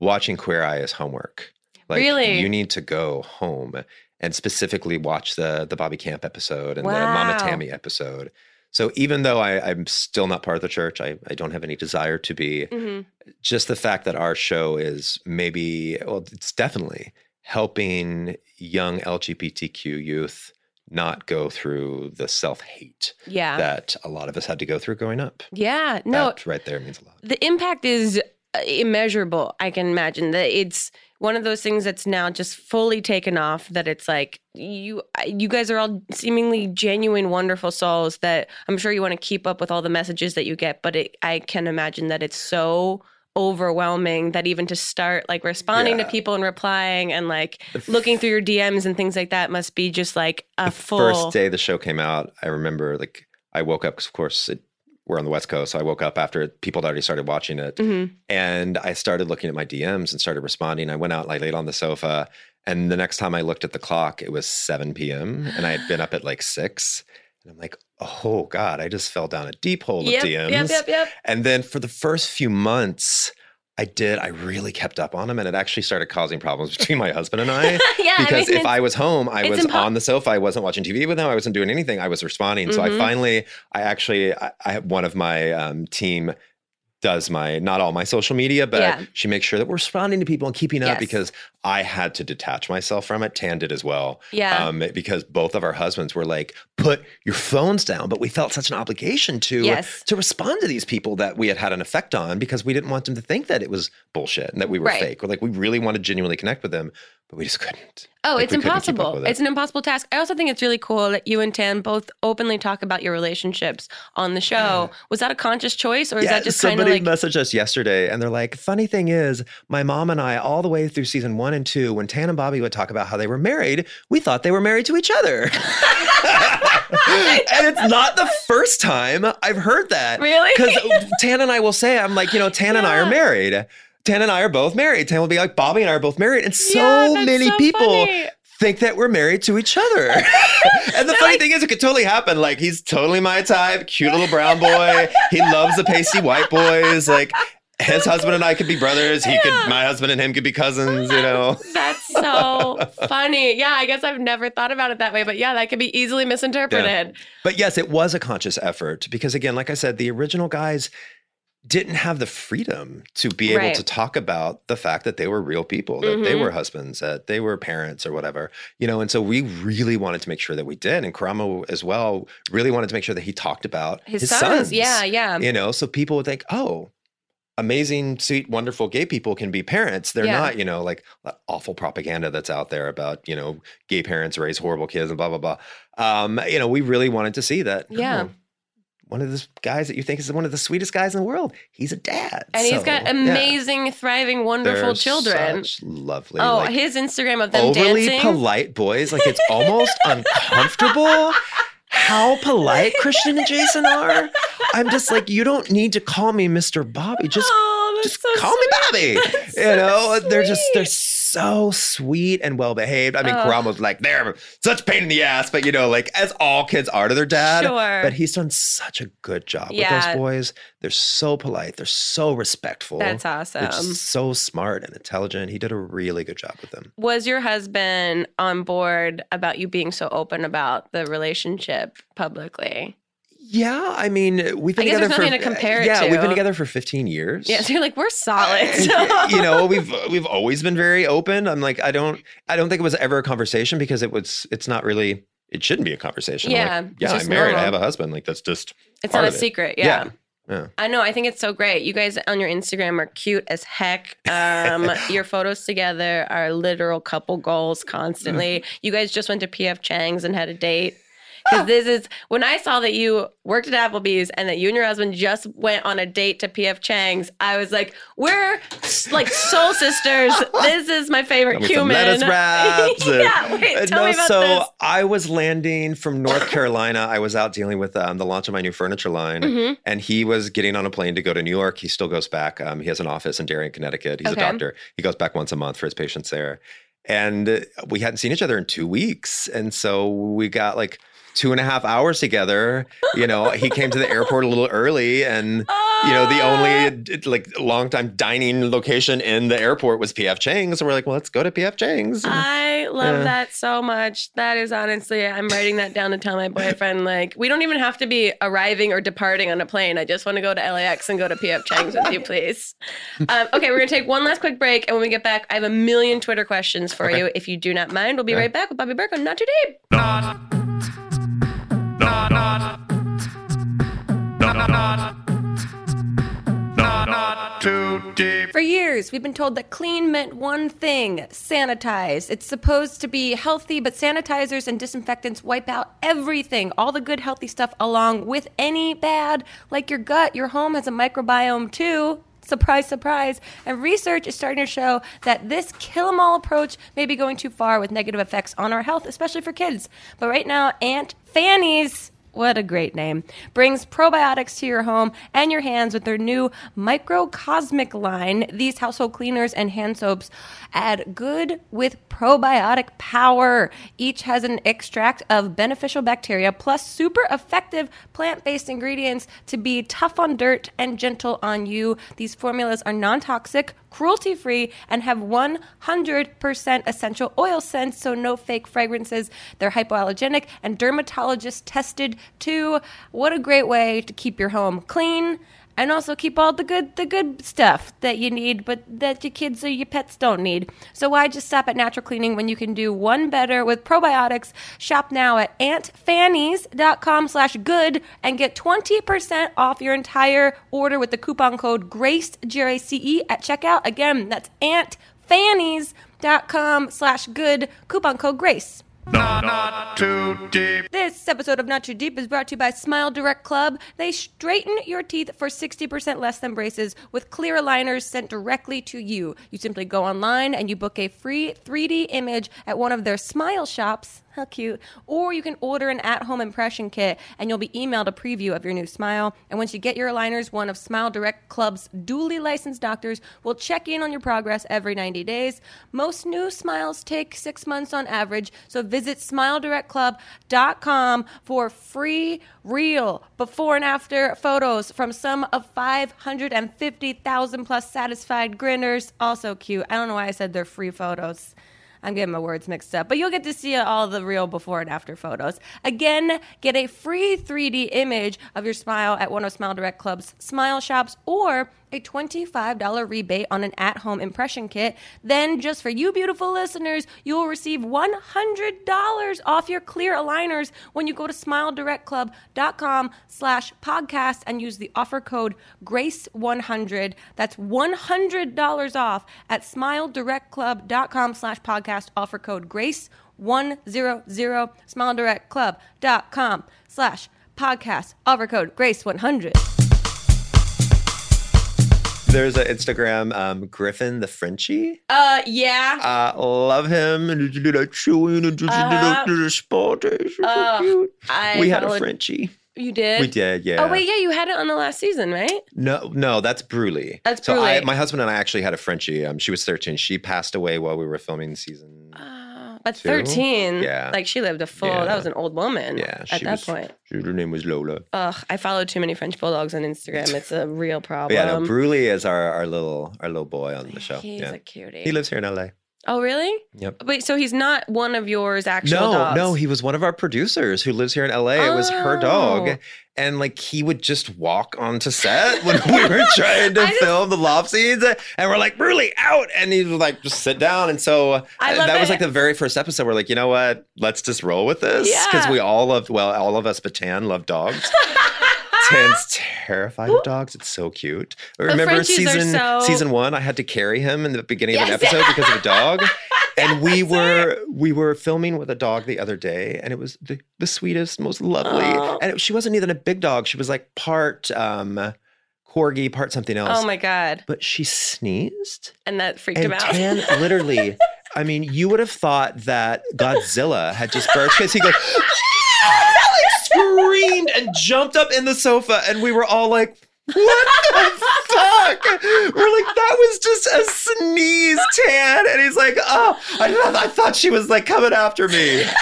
watching Queer Eye is homework. Like Really? you need to go home and specifically watch the the Bobby Camp episode and the Mama Tammy episode. So even though I, I'm still not part of the church, I, I don't have any desire to be. Mhm. Just the fact that our show is maybe, well, it's definitely helping young LGBTQ youth not go through the self hate Yeah. that a lot of us had to go through growing up. yeah. No, that right there means a lot. the impact is uh, immeasurable i can imagine that it's one of those things that's now just fully taken off that it's like you you guys are all seemingly genuine wonderful souls that i'm sure you want to keep up with all the messages that you get but it, i can imagine that it's so overwhelming that even to start like responding to people and replying and like looking through your dms and things like that must be just like a the full first day the show came out, I remember like I woke up because of course it, we're on the West Coast, so I woke up after people had already started watching it, Mhm. and I started looking at my DMs and started responding. I went out, I laid on the sofa, and the next time I looked at the clock, it was 7 p.m. and I had been up at like six. And I'm like, oh God, I just fell down a deep hole yep, of DMs. yep yep yep And then for the first few months, I did, I really kept up on them. And it actually started causing problems *laughs* between my husband and I. *laughs* yeah I Because mean, if I was home, I was impo- on the sofa. I wasn't watching TV with him. I wasn't doing anything. I was responding. So I Mhm. finally, I actually, I, I have one of my um, team does my not all my social media, but Yeah. she makes sure that we're responding to people and keeping up Yes. because I had to detach myself from it. Tan did as well. yeah Um, because both of our husbands were like, put your phones down. But we felt such an obligation to Yes. to respond to these people that we had had an effect on because we didn't want them to think that it was bullshit and that we were Right. fake. We're like, we really want to genuinely connect with them. but we just couldn't. Oh, it's we couldn't keep up impossible. it. It's an impossible task. I also think it's really cool that you and Tan both openly talk about your relationships on the show. Was that a conscious choice, or is that just somebody like messaged us yesterday and they're like, funny thing is, my mom and I, all the way through season one and two, when Tan and Bobby would talk about how they were married, we thought they were married to each other. *laughs* and it's not the first time I've heard that. Really? Because Tan and I will say, I'm like, you know, Tan and I are married. Tan and I are both married. Tan will be like, Bobby and I are both married. And so Yeah, many so people funny. think that we're married to each other. *laughs* and the funny thing is, it could totally happen. Like, he's totally my type, cute little brown boy. He loves the pasty white boys. Like, his husband and I could be brothers. He could, my husband and him could be cousins, you know? That's so *laughs* funny. Yeah, I guess I've never thought about it that way, but yeah, that could be easily misinterpreted. But yes, it was a conscious effort because, again, like I said, the original guys didn't have the freedom to be able Right. to talk about the fact that they were real people, that they Mhm. were husbands, that they were parents or whatever, you know. And so we really wanted to make sure that we did. And Karamo as well really wanted to make sure that he talked about His, his, sons. Yeah, yeah. you know, so people would think, oh, amazing, sweet, wonderful gay people can be parents. They're Yeah. not, you know, like awful propaganda that's out there about, you know, gay parents raise horrible kids and blah, blah, blah. Um, you know, we really wanted to see that. Yeah. oh, one of the guys that you think is one of the sweetest guys in the world, he's a dad. And he's got yeah. amazing, thriving, wonderful They're children. Such lovely. Oh, like, his Instagram of them overly dancing. polite boys. Like it's almost *laughs* uncomfortable how polite Christian and Jason are. I'm just like, you don't need to call me Mr. Bobby. Just oh, just so call me Bobby. That's you so know, they're just they're sweet. So sweet and well behaved. I mean, Ugh. was like they're such pain in the ass, but you know, like as all kids are to their dad. Sure. But he's done such a good job with those boys. They're so polite. They're so respectful. That's They're awesome. just so smart and intelligent. He did a really good job with them. Was your husband on board about you being so open about the relationship publicly? Yeah, I mean, we've been I guess together there's for to compare it yeah, we've been together for 15 years. Yeah, so you're like, we're solid. *laughs* You know, we've we've always been very open. I'm like, I don't I don't think it was ever a conversation because it was it's not really it shouldn't be a conversation. I'm Yeah, like, it's yeah, I'm married. I normal. have a husband. Like that's just it's part not a of it. secret. Yeah. yeah. I know. I think it's so great. You guys on your Instagram are cute as heck. Um, *laughs* your photos together are literal couple goals constantly. You guys just went to PF Chang's and had a date. Because this is when I saw that you worked at Applebee's and that you and your husband just went on a date to PF Chang's, I was like, "We're like soul sisters. *laughs* This is my favorite Got me some human." lettuce *laughs* wraps. and- yeah, wait, tell no, me about so this. I was landing from North Carolina. I was out dealing with um, the launch of my new furniture line, Mhm. and he was getting on a plane to go to New York. He still goes back. Um, he has an office in Darien, Connecticut. He's Okay. a doctor. He goes back once a month for his patients there. And uh, we hadn't seen each other in two weeks, and so we got like two and a half hours together. You know, he came to the airport a little early, and you know the Ah. only like long time dining location in the airport was PF Chang's. So we're like, well, let's go to PF Chang's. I love Yeah. that so much. That is honestly, I'm writing that down to tell my boyfriend, like, we don't even have to be arriving or departing on a plane. I just want to go to LAX and go to PF Chang's with you, please. Um, okay, we're going to take one last quick break. And when we get back, I have a million Twitter questions for Okay. you. If you do not mind, we'll be Yeah. right back with Bobby Berk on Not Too Deep. Not. For years, we've been told that clean meant one thing sanitize. It's supposed to be healthy, but sanitizers and disinfectants wipe out everything, all the good, healthy stuff, along with any bad, like your gut. Your home has a microbiome too. Surprise, surprise. And research is starting to show that this kill 'em all approach may be going too far with negative effects on our health, especially for kids. But right now, Aunt Fanny's what a great name. Brings probiotics to your home and your hands with their new microcosmic line. These household cleaners and hand soaps add good with probiotic power. Each has an extract of beneficial bacteria plus super effective plant based ingredients to be tough on dirt and gentle on you. These formulas are non toxic, cruelty free, and have 100% essential oil scents, so no fake fragrances. They're hypoallergenic and dermatologist tested too. What a great way to keep your home clean and also keep all the good the good stuff that you need but that your kids or your pets don't need. So why just stop at natural cleaning when you can do one better with probiotics? Shop now at auntfannies.com slash good and get 20% off your entire order with the coupon code grace g-r-a-c-e at checkout. Again that's aunt smiledirect.com slash good coupon code GRACE. Not, not too deep. This episode of Not Too Deep is brought to you by Smile Direct Club. They straighten your teeth for 60% less than braces with clear aligners sent directly to you. You simply go online and you book a free 3D image at one of their smile shops. How cute. Or you can order an at home impression kit and you'll be emailed a preview of your new smile. And once you get your aligners, one of Smile Direct Club's duly licensed doctors will check in on your progress every 90 days. Most new smiles take six months on average, so visit smiledirect.club.com for free, real, before and after photos from some of 550,000 plus satisfied grinners. Also cute. I don't know why I said they're free photos. I'm getting my words mixed up, but you'll get to see all the real before and after photos. Again, get a free 3D image of your smile at one of Smile Direct Club's smile shops or a $25 rebate on an at-home impression kit. Then just for you beautiful listeners, you will receive $100 off your clear aligners when you go to smiledirect.club.com slash podcast and use the offer code GRACE100. That's $100 off at smiledirect.club.com slash podcast. Offer code GRACE100. Smiledirect.club.com slash podcast. Offer code GRACE100. There's an Instagram, um, Griffin the Frenchie. Uh, yeah. Uh, love him. And he did a chewing and just Uh, did a spot. It's so uh, cute. I We had a followed- Frenchie. You did? We did, yeah. Oh, wait, yeah, you had it on the last season, right? No, no, that's Bruley. That's so I, my husband and I actually had a Frenchie. Um, she was 13. She passed away while we were filming season. Uh, but Two? 13, Yeah. like she lived a full, Yeah. that was an old woman yeah, at that was, point. she- her name was Lola. Ugh, I follow too many French bulldogs on Instagram. It's a real But problem. yeah, no, Bruley is our, our little our little boy on the show. He's yeah. a cutie. he lives here in LA. Oh, really? Yep. Wait, so he's not one of yours actual No, dogs? no, he was one of our producers who lives here in LA. It was her dog. Oh. And like he would just walk onto set when we *laughs* were trying to I just- film the love scenes. And we're like, Really out. And he would like just sit down. And so uh, I love that was like the very first episode. We're like, you know what? Let's just roll with this. Because Yeah. we all love, well, all of us but Tan love dogs. *laughs* Tan's terrified of dogs. It's so cute. Remember Frenchies season so- season one? I had to carry him in the beginning of an episode because of a dog. *laughs* And we Yes, were we were filming with a dog the other day, and it was the, the sweetest, most lovely. Oh. And it, she wasn't even a big dog; she was like part um, corgi, part something else. Oh my God. But she sneezed, And that freaked and him out. Tan literally. *laughs* I mean, you would have thought that Godzilla had just burst because he goes. *laughs* screamed and jumped up in the sofa, and we were all like, "What the fuck?" We're like, "That was just a sneeze, Tan," and he's like, "Oh, I thought, I thought she was like coming after me." *laughs*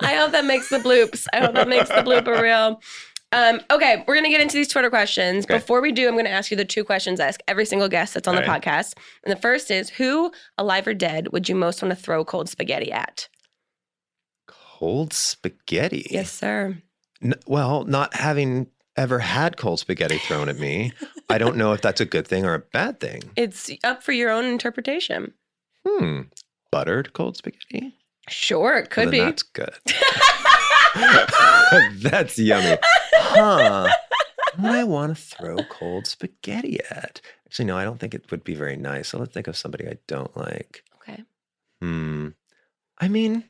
I hope that makes the bloops. I hope that makes the blooper real. Um, okay, we're gonna get into these Twitter questions. Okay. Before we do, I'm gonna ask you the two questions I ask every single guest that's on the All right. podcast. And the first is, who, alive or dead, would you most want to throw cold spaghetti at? Cold spaghetti. Yes, sir. N- well, not having ever had cold spaghetti thrown at me, *laughs* I don't know if that's a good thing or a bad thing. It's up for your own interpretation. Hmm. Buttered cold spaghetti. Sure, it could Well, be. That's good. *laughs* that's yummy. Huh. Who would I want to throw cold spaghetti at? Actually, no, I don't think it would be very nice. So let's think of somebody I don't like. Okay. Hmm. I mean,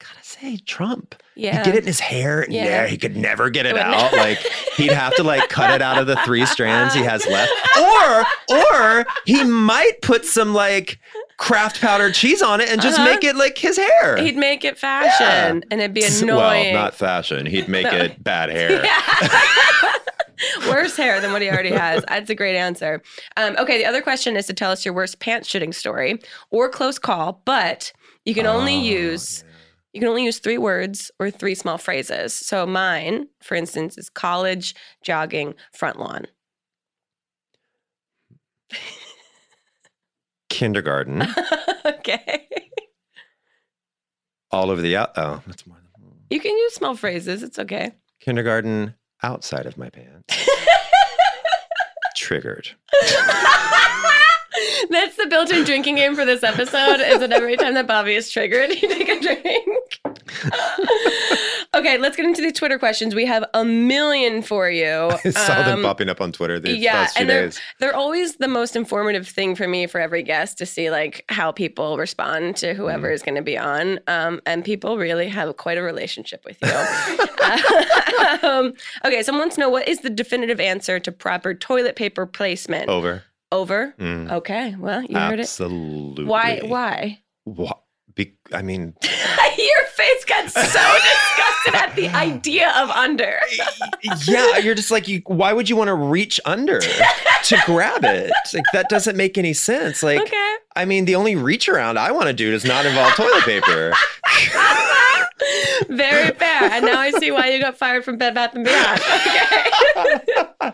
gotta say, Trump. Yeah. He'd get it in his hair. Yeah. Yeah. he could never get it out. like he'd have to like cut it out of the three strands he has left. *laughs* Or or he might put some like craft powdered cheese on it and just Uh-huh. make it like his hair. He'd make it fashion and it'd be annoying. *laughs* Well, not fashion. He'd make No. it bad *laughs* hair. Worse hair than what he already has. That's a great answer. Um, okay, the other question is to tell us your worst pants shooting story or close call, but you can only Oh, use you can only use three words or three small phrases. So mine, for instance, is college, jogging, front lawn. Kindergarten. *laughs* okay. all over the out. Oh, that's more than You can use small phrases. It's okay. kindergarten outside of my pants. *laughs* Triggered. *laughs* That's the built-in drinking game for this episode. Is that every time that Bobby is triggered, *laughs* you take a drink. Okay, let's get into the Twitter questions. We have a million for you. *laughs* I saw them Um, popping up on Twitter these yeah, last few and they're- days. They're always the most informative thing for me for every guest to see like how people respond to whoever Mm. is going to be on. Um, and people really have quite a relationship with you. *laughs* um, okay, someone wants to know what is the definitive answer to proper toilet paper placement? Over. Over. Mm, Okay, well, you heard it. absolutely. Why? Why? Wha- Be- I mean, *laughs* Your face got so *laughs* disgusted at the idea of under. *laughs* yeah, you're just like, you. Why would you want to reach under to grab it? Like that doesn't make any sense. Like, Okay. I mean, the only reach around I want to do does not involve toilet paper. Very fair. And now I see why you got fired from Bed Bath and Beyond. *laughs* Okay.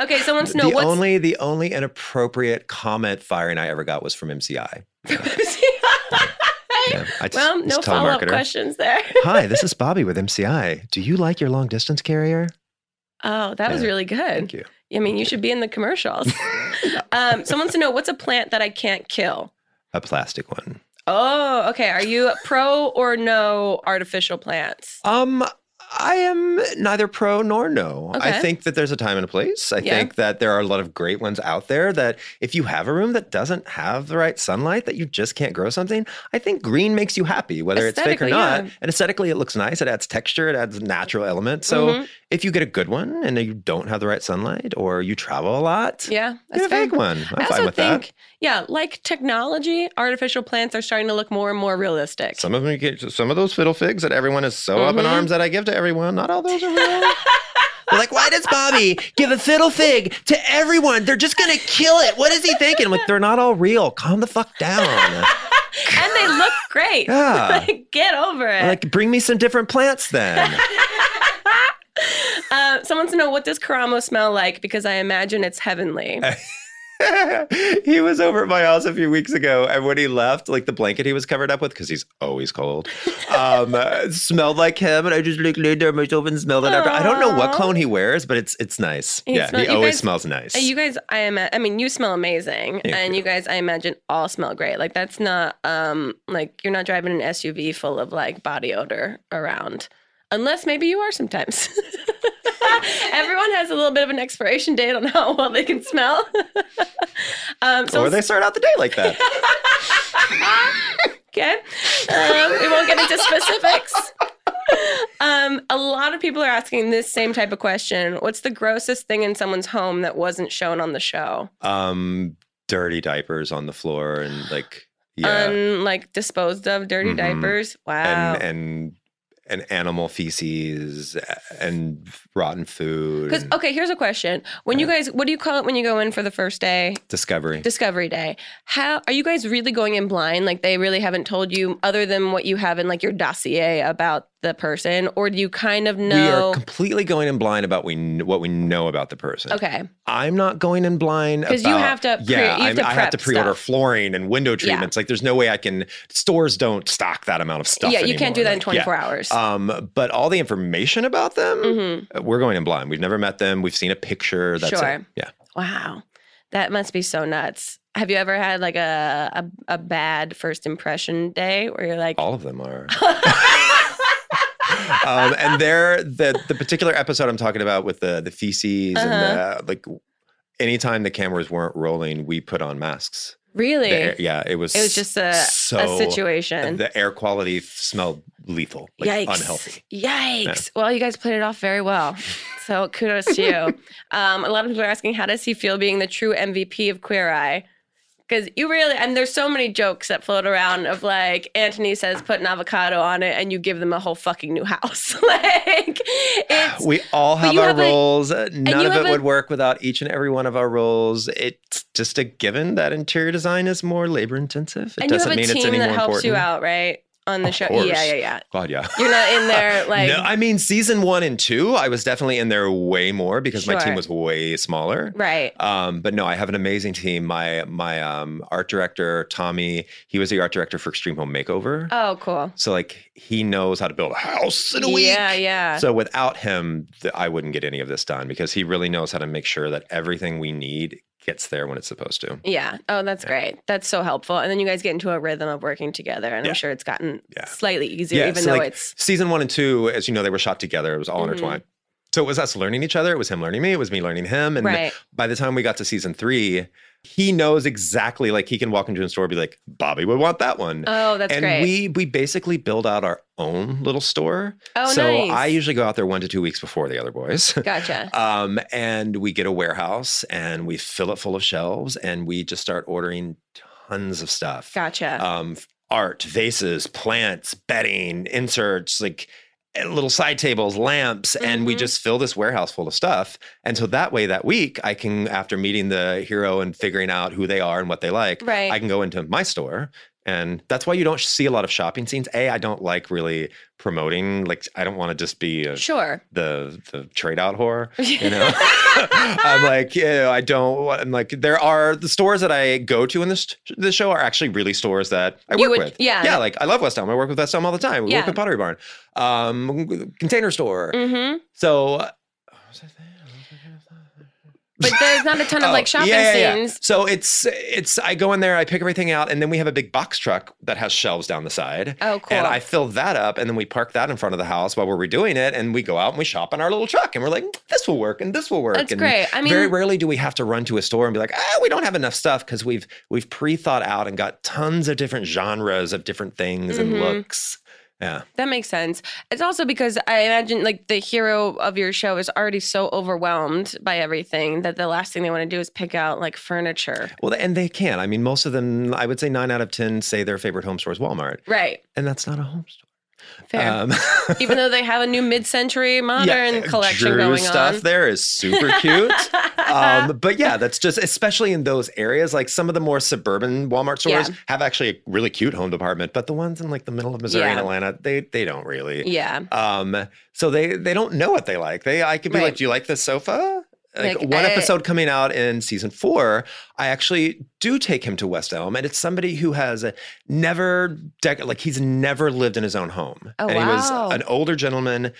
okay, someone wants to know the what's only the only inappropriate comment firing I ever got was from MCI. Yeah, I just, well, no follow up questions there. Hi, this is Bobby with MCI. Do you like your long distance carrier? Oh, that was really good. Thank you. I mean, you should be in the commercials. *laughs* um, someone wants to know what's a plant that I can't kill. A plastic one. Oh, okay. Are you pro or no artificial plants? Um, I am neither pro nor no. I think that there's a time and a place. I Yeah. think that there are a lot of great ones out there that if you have a room that doesn't have the right sunlight, that you just can't grow something, I think green makes you happy, whether it's fake or not. yeah. And aesthetically, it looks nice. It adds texture, it adds natural elements. So Mhm. if you get a good one and you don't have the right sunlight or you travel a lot, Yeah, get that's a fair. fake one. I'm I fine also with think, that. yeah, like technology, artificial plants are starting to look more and more realistic. Some of them get some of those fiddle figs that everyone is so up in Mhm. arms that I give to everyone. Not all those are real. *laughs* They're like, why does Bobby give a fiddle fig to everyone? They're just gonna kill it. What is he thinking? I'm like, they're not all real. Calm the fuck down. *laughs* and they look great. Yeah. *laughs* Like, Get over it. I'm like, bring me some different plants then. uh, someone wants to know what does Karamo smell like because I imagine it's heavenly. *laughs* he was over at my house a few weeks ago, and when he left, like the blanket he was covered up with, because he's always cold, um, *laughs* smelled like him, and I just like laid there myself and smelled it after. I don't know what clone he wears, but it's it's nice. He yeah, smell- he always guys- smells nice. Uh, You guys, I am. I mean, you smell amazing, Thank and you. you guys, I imagine, all smell great. Like that's not, um, like you're not driving an SUV full of like body odor around, unless maybe you are sometimes. *laughs* Everyone has a little bit of an expiration date on how well they can smell. *laughs* um, so or they start out the day like that. *laughs* Okay. Um, we won't get into specifics. Um, a lot of people are asking this same type of question. What's the grossest thing in someone's home that wasn't shown on the show? um, dirty diapers on the floor and like yeah, Un, like disposed of dirty Mhm. diapers. Wow. and and and animal feces and rotten food. Because okay, here's a question: When you uh-huh. guys, what do you call it when you go in for the first day, discovery. Discovery Day? How are you guys really going in blind? Like they really haven't told you other than what you have in like your dossier about the person, or do you kind of know we are completely going in blind about we what we know about the person. okay, I'm not going in blind because you have to pre- yeah, you have to I have to pre-order stuff. flooring and window treatments. Like, there's no way I can. Stores don't stock that amount of stuff. yeah, you can't do that in 24 yeah. hours. Um, but all the information about them, Mhm. uh, we're going in blind. We've never met them. We've seen a picture. That's Sure. it. Yeah. Wow, that must be so nuts. Have you ever had like a a, a bad first impression day where you're like, All of them are. *laughs* um, and they're the the particular episode I'm talking about with the the feces Uh-huh. and the, like anytime the cameras weren't rolling, we put on masks. really? Air- yeah, it was it was just a, a situation. The air quality smelled lethal, like Yikes. unhealthy. Yikes. Well, you guys played it off very well. So kudos to you. *laughs* um, a lot of people are asking, how does he feel being the true MVP of Queer Eye? Because you really, and there's so many jokes that float around of like, Anthony says, put an avocado on it and you give them a whole fucking new house. *laughs* like, it's, We all have our have a- roles. None of it a- would work without each and every one of our roles. It's just a given that interior design is more labor intensive. It and you have doesn't a mean it's team any that more helps important. you out, right? On the Of show. course. Yeah, yeah, yeah. God, yeah. You're not in there *laughs* like, no, I mean season one and two, I was definitely in there way more because my team was way smaller. right. Um, but no, I have an amazing team. My my um, art director Tommy, he was the art director for Extreme Home Makeover. Oh, cool. so like he knows how to build a house in a week. Yeah, yeah. So without him, I wouldn't get any of this done because he really knows how to make sure that everything we need gets there when it's supposed to. Yeah. Oh, that's great. That's so helpful. And then you guys get into a rhythm of working together, and Yeah. I'm sure it's gotten Yeah. slightly easier, even so, though like, it's season one and two, as you know, they were shot together. It was all Mhm. intertwined. So it was us learning each other. It was him learning me. It was me learning him. And right. by the time we got to season three, he knows exactly like he can walk into a store and be like, Bobby would want that one. Oh, that's and great. we we basically build out our own little store. oh, so nice. I usually go out there one to two weeks before the other boys. *laughs* gotcha. um, and we get a warehouse and we fill it full of shelves and we just start ordering tons of stuff. Gotcha. Um, art, vases, plants, bedding, inserts, like little side tables, lamps, and we Mhm. just fill this warehouse full of stuff. And so that way, that week, I can, after meeting the hero and figuring out who they are and what they like, right. I can go into my store. And that's why you don't see a lot of shopping scenes. A, I don't like really promoting. Like, I don't want to just be a, sure. the the trade out whore. *laughs* You know, *laughs* I'm like, you know, I don't. I'm like, there are the stores that I go to in this this show are actually really stores that I You work would- with. yeah. yeah. Like I love West Elm. I work with West Elm all the time. We Yeah. work with Pottery Barn, um, Container Store. mm-hmm. So. uh, what was I saying? But there's not a ton of Oh, like shopping yeah, yeah, yeah. scenes. So it's it's I go in there, I pick everything out, and then we have a big box truck that has shelves down the side. Oh, cool. And I fill that up, and then we park that in front of the house while we're redoing it, and we go out and we shop in our little truck, and we're like, this will work, and this will work. That's and great. I mean, very rarely do we have to run to a store and be like, ah, we don't have enough stuff because we've we've pre-thought out and got tons of different genres of different things and Mhm. looks. Yeah. That makes sense. It's also because I imagine like the hero of your show is already so overwhelmed by everything that the last thing they want to do is pick out like furniture. Well, and they can't. I mean, most of them, I would say nine out of ten say their favorite home store is Walmart, Right. and that's not a home store. Fair. Um, *laughs* Even though they have a new mid-century modern yeah, collection Drew going stuff on. there is super cute. *laughs* um, but yeah, that's just especially in those areas. Like some of the more suburban Walmart stores Yeah. have actually a really cute home department, but the ones in like the middle of Missouri and Atlanta, they they don't really. yeah. Um, so they they don't know what they like. They I could be Right. like, "Do you like this sofa?" Like, Like, one I- episode coming out in season four, I actually do take him to West Elm, and it's somebody who has a, never dec- like he's never lived in his own home, Oh, and he was an older gentleman.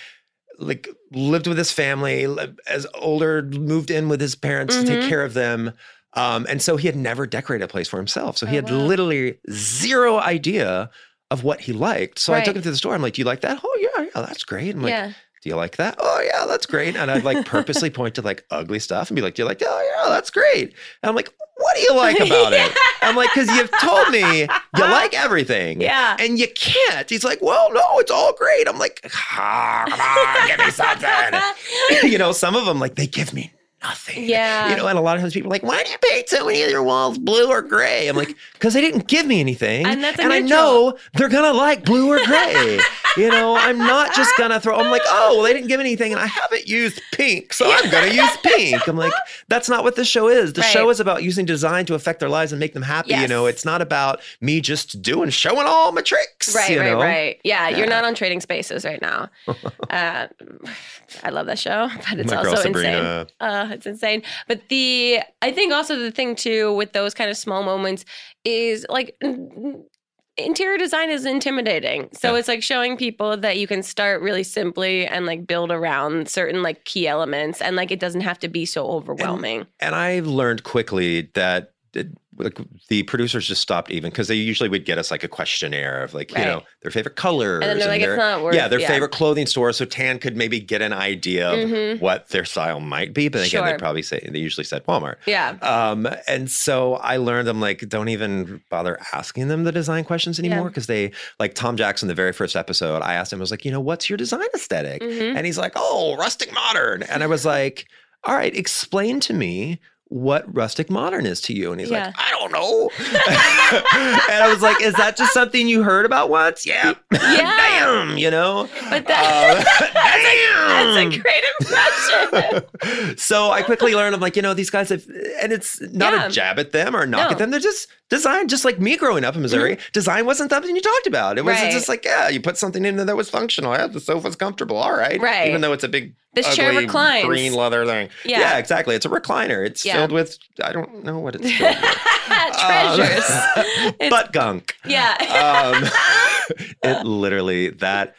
Like lived with his family as older, moved in with his parents to Mhm. take care of them, um, and so he had never decorated a place for himself. So he Oh, had wow. literally zero idea of what he liked. So I took him to the store. I'm like, "Do you like that? Oh yeah, yeah, that's great." I'm like, yeah. Do you like that? Oh yeah, that's great. And I'd like purposely *laughs* point to like ugly stuff and be like, do you like that? Oh yeah, that's great. And I'm like, what do you like *laughs* about it? I'm like, because you've told me you like everything. Yeah. And you can't. He's like, well, no, it's all great. I'm like, ah, come on, give me something. *laughs* you know, some of them like they give me nothing. Yeah. You know, and a lot of times people are like, why do you paint so many of your walls blue or gray? I'm like, *laughs* because they didn't give me anything. And that's a I know they're gonna like blue or gray. you know, I'm not just gonna throw, I'm like, oh, well, they didn't give me anything, and I haven't used pink, so I'm gonna *laughs* use pink. I'm like, that's not what the show is. The Right. show is about using design to affect their lives and make them happy. You know, it's not about me just doing showing all my tricks. Right, right, know? right. Yeah, you're not on Trading Spaces right now. *laughs* uh, *sighs* I love that show, but it's My also insane. Uh, it's insane. But the I think also the thing too with those kind of small moments is like interior design is intimidating. So Yeah. it's like showing people that you can start really simply and like build around certain like key elements and like it doesn't have to be so overwhelming. And I learned quickly that it, like the producers just stopped even because they usually would get us like a questionnaire of like Right. you know their favorite colors and they're like, their, worth yeah their yeah. favorite clothing store so Tan could maybe get an idea of Mhm. what their style might be but again Sure. they probably say they usually said Walmart Yeah. um and so I learned I'm like don't even bother asking them the design questions anymore because they like Tom Jackson the very first episode I asked him I was like you know what's your design esthetic Mhm. and he's like, oh, rustic modern. And I was like, all right, explain to me what rustic modern is to you. And he's Yeah. like, I don't know. *laughs* and I was like, is that just something you heard about once? Yeah. *laughs* Yeah. Damn, you know? But that, Uh, *laughs* that's damn. a great impression. so I quickly learned, I'm like, you know, these guys have, and it's not Yeah. a jab at them or knock No. At them. They're just design, just like me growing up in Missouri. Design wasn't something you talked about. It was Right. just like, yeah, you put something in there that was functional. Yeah, the sofa's comfortable. All right. Right. Even though it's a big, This chair ugly reclines. green leather thing. Yeah. Yeah. exactly. It's a recliner. It's Yeah. filled with, I don't know what it's filled with. *laughs* Treasures. Um, *laughs* It's- butt gunk. yeah. Um, *laughs* it literally, that,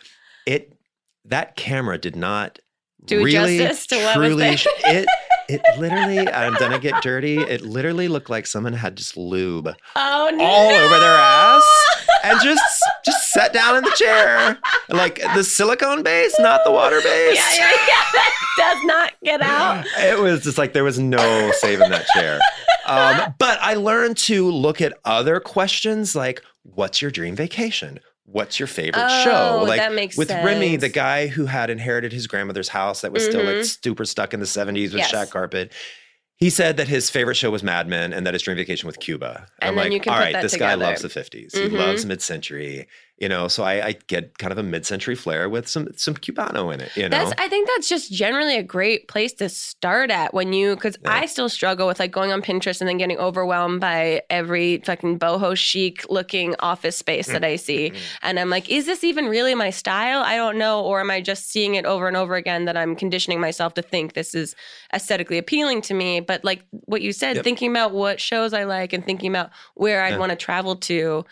it, that camera did not Do really, justice to what was truly, there. it, it literally, I'm gonna get dirty. It literally looked like someone had just lube Oh no! all over their ass and just just sat down in the chair. Like the silicone base, not the water base. Yeah, yeah, yeah. *laughs* That does not get out. It was just like there was no saving that chair. Um, but I learned to look at other questions like, what's your dream vacation? What's your favorite show? Oh, Like that makes with Remy, the guy who had inherited his grandmother's house that was still like Mhm. super stuck in the 70s with Yes. shag carpet. He said that his favorite show was Mad Men and that his dream vacation was Cuba. And I'm like, all right, this guy loves the 50s. He Mhm. loves mid-century, you know. So I, I get kind of a mid-century flair with some some Cubano in it, you know. That's I think that's just generally a great place to start at when you because Yeah. I still struggle with like going on Pinterest and then getting overwhelmed by every fucking boho chic looking office space that I see. Mhm. And I'm like, is this even really my style? I don't know. Or am I just seeing it over and over again that I'm conditioning myself to think this is aesthetically appealing to me? But like what you said, Yep. thinking about what shows I like and thinking about where I'd Yeah. want to travel to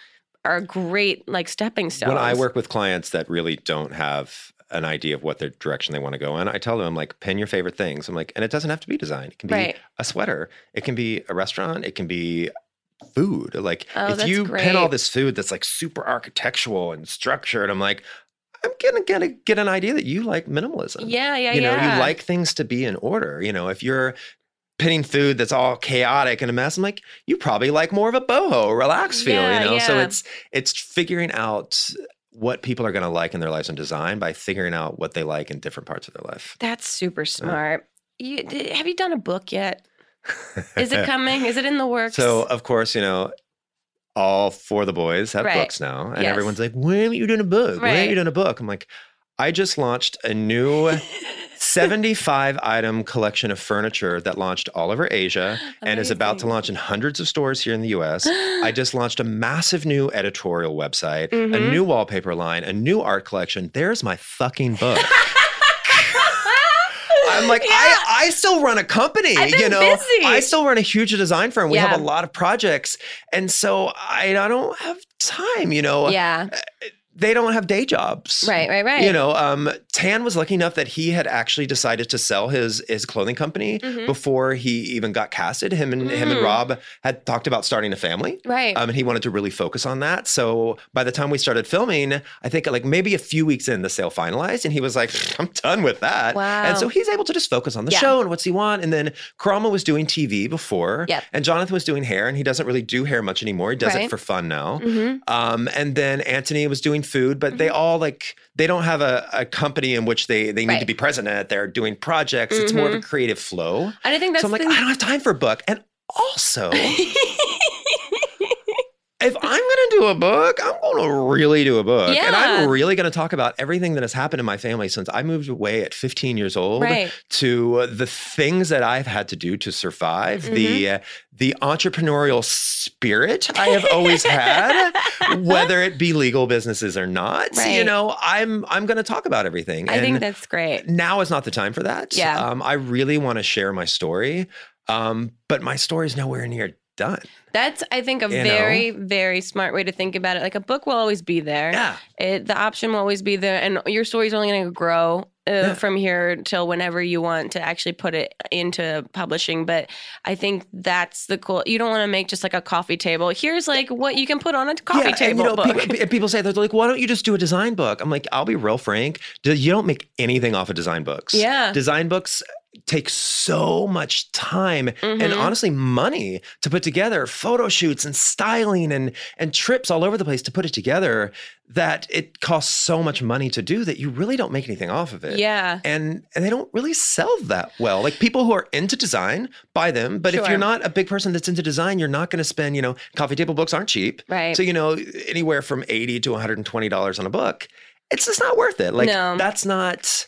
are great like stepping stones. When I work with clients that really don't have an idea of what their direction they want to go in, I tell them, I'm like, pin your favorite things. I'm like, and it doesn't have to be design. It can be Right. a sweater. It can be a restaurant. It can be food. Like Oh, if you pin all this food that's like super architectural and structured, I'm like, I'm gonna, gonna get an idea that you like minimalism. Yeah, yeah, yeah. you know, yeah. you like things to be in order. You know, if you're pinning food that's all chaotic and a mess, I'm like, you probably like more of a boho, relaxed feel, Yeah, you know? So it's it's figuring out what people are gonna like in their lives and design by figuring out what they like in different parts of their life. That's super smart. You, have you done a book yet? Is it *laughs* coming? Is it in the works? So of course, you know, all four of the boys have Right. books now, and Yes. everyone's like, "When are you doing a book? When are you doing a book?" I'm like, I just launched a new 75 *laughs* item collection of furniture that launched all over Asia and is about to launch in hundreds of stores here in the US. *gasps* I just launched a massive new editorial website, a Mhm. new wallpaper line, a new art collection. There's my fucking book. *laughs* I'm like, I, I still run a company, you know. busy. I still run a huge design firm. We Yeah. have a lot of projects. And so I, I don't have time, you know. yeah, They don't have day jobs. right, right, right. You know, um, Tan was lucky enough that he had actually decided to sell his his clothing company Mhm. before he even got casted. Him and him and Mm. Rob had talked about starting a family. right. Um, and he wanted to really focus on that. So by the time we started filming, I think like maybe a few weeks in, the sale finalized, and he was like, *laughs* "I'm done with that." Wow. And so he's able to just focus on the Yeah. show and what's he want. And then Karamo was doing TV before, Yep. and Jonathan was doing hair, and he doesn't really do hair much anymore. He does Right. it for fun now. hmm Um, and then Antoni was doing food, but Mm-hmm. they all like they don't have a, a company in which they they need to be present at. They're doing projects. It's more of a Mhm. creative flow. And I think that's so I'm like, the- I don't have time for a book. And also, *laughs* if I'm do a book, I'm gonna really do a book. And I'm really gonna talk about everything that has happened in my family since I moved away at 15 years old right. to the things that I've had to do to survive, Mm-hmm. the uh, the entrepreneurial spirit I have *laughs* always had, whether it be legal businesses or not. You know, I'm I'm going to talk about everything. I think that's great. now is not the time for that. Yeah. Um, I really want to share my story, um, but my story is nowhere near done. That's I think a You know? very very smart way to think about it. Like a book will always be there. Yeah. It, the option will always be there, and your story's only going to grow uh, Yeah. from here till whenever you want to actually put it into publishing. But I think that's the cool. You don't want to make just like a coffee table. Here's like what you can put on a coffee yeah, table and, you know, book. People, and people say they're like, "Why don't you just do a design book?" I'm like, "I'll be real frank. You don't make anything off of design books. Yeah. design books take so much time and Mhm. honestly money to put together photo shoots and styling and and trips all over the place to put it together that it costs so much money to do that you really don't make anything off of it yeah. and and they don't really sell that well. Like people who are into design buy them, but if you're not a big person that's into design, you're not going to spend. You know, coffee table books aren't cheap, Right. So you know, anywhere from eighty to one hundred and twenty dollars on a book, it's just not worth it. Like No. that's not.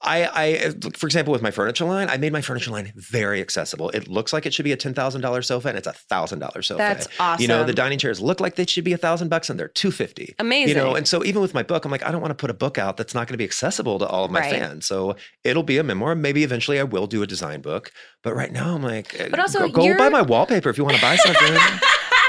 I, I, for example, with my furniture line, I made my furniture line very accessible. It looks like it should be a ten thousand dollar sofa, and it's a thousand dollar sofa. That's awesome. You know, the dining chairs look like they should be a thousand bucks, and they're two fifty. Amazing. You know, and so even with my book, I'm like, I don't want to put a book out that's not going to be accessible to all of my Right. fans. So it'll be a memoir. Maybe eventually I will do a design book. But right now I'm like, But also go, go buy my wallpaper if you want to buy something. *laughs*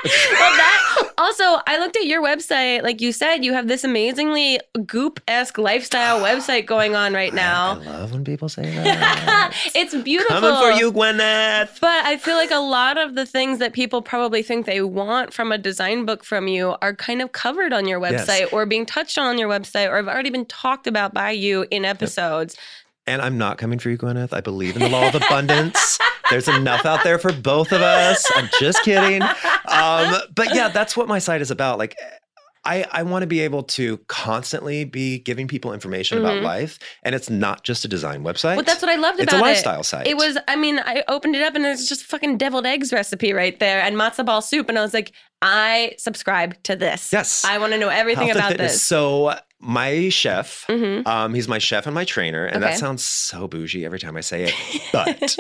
well, that also, I looked at your website. Like you said, you have this amazingly goop esque lifestyle *sighs* website going on right now. I love when people say that. *laughs* it's beautiful. Coming for you, Gwyneth. But I feel like a lot of the things that people probably think they want from a design book from you are kind of covered on your Yes. website or being touched on on your website or have already been talked about by you in episodes. And I'm not coming for you, Gwyneth. I believe in the law of abundance. There's enough out there for both of us. I'm just kidding. Um, but yeah, that's what my site is about. Like, I, I want to be able to constantly be giving people information Mhm. about life. And it's not just a design website. Well, that's what I loved about it. it's a it. lifestyle site. It was, I mean, I opened it up and it's just fucking deviled eggs recipe right there and matzo ball soup. And I was like, I subscribe to this. Yes. I want to know everything Health about *laughs* this. So my chef, hmm um, he's my chef and my trainer, and Okay. that sounds so bougie every time I say it. *laughs* But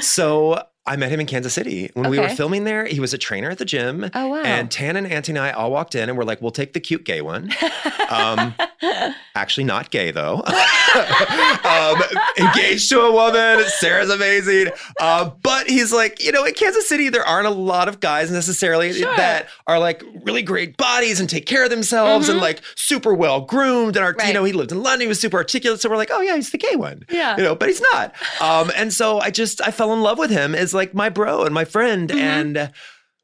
so I met him in Kansas City when we were filming there. He was a trainer at the gym. oh, wow. And Tan and Antoni and I all walked in and we're like, we'll take the cute gay one. *laughs* Um, actually, not gay though. *laughs* um, engaged to a woman. Sarah's amazing. Uh, but he's like, you know, in Kansas City, there aren't a lot of guys necessarily Sure. that are like really great bodies and take care of themselves and Mhm. like super well groomed. And our, Right. you know, he lived in London. He was super articulate. So we're like, oh yeah, he's the gay one yeah. you know, but he's not. Um, and so I just I fell in love with him as like my bro and my friend, Mhm. and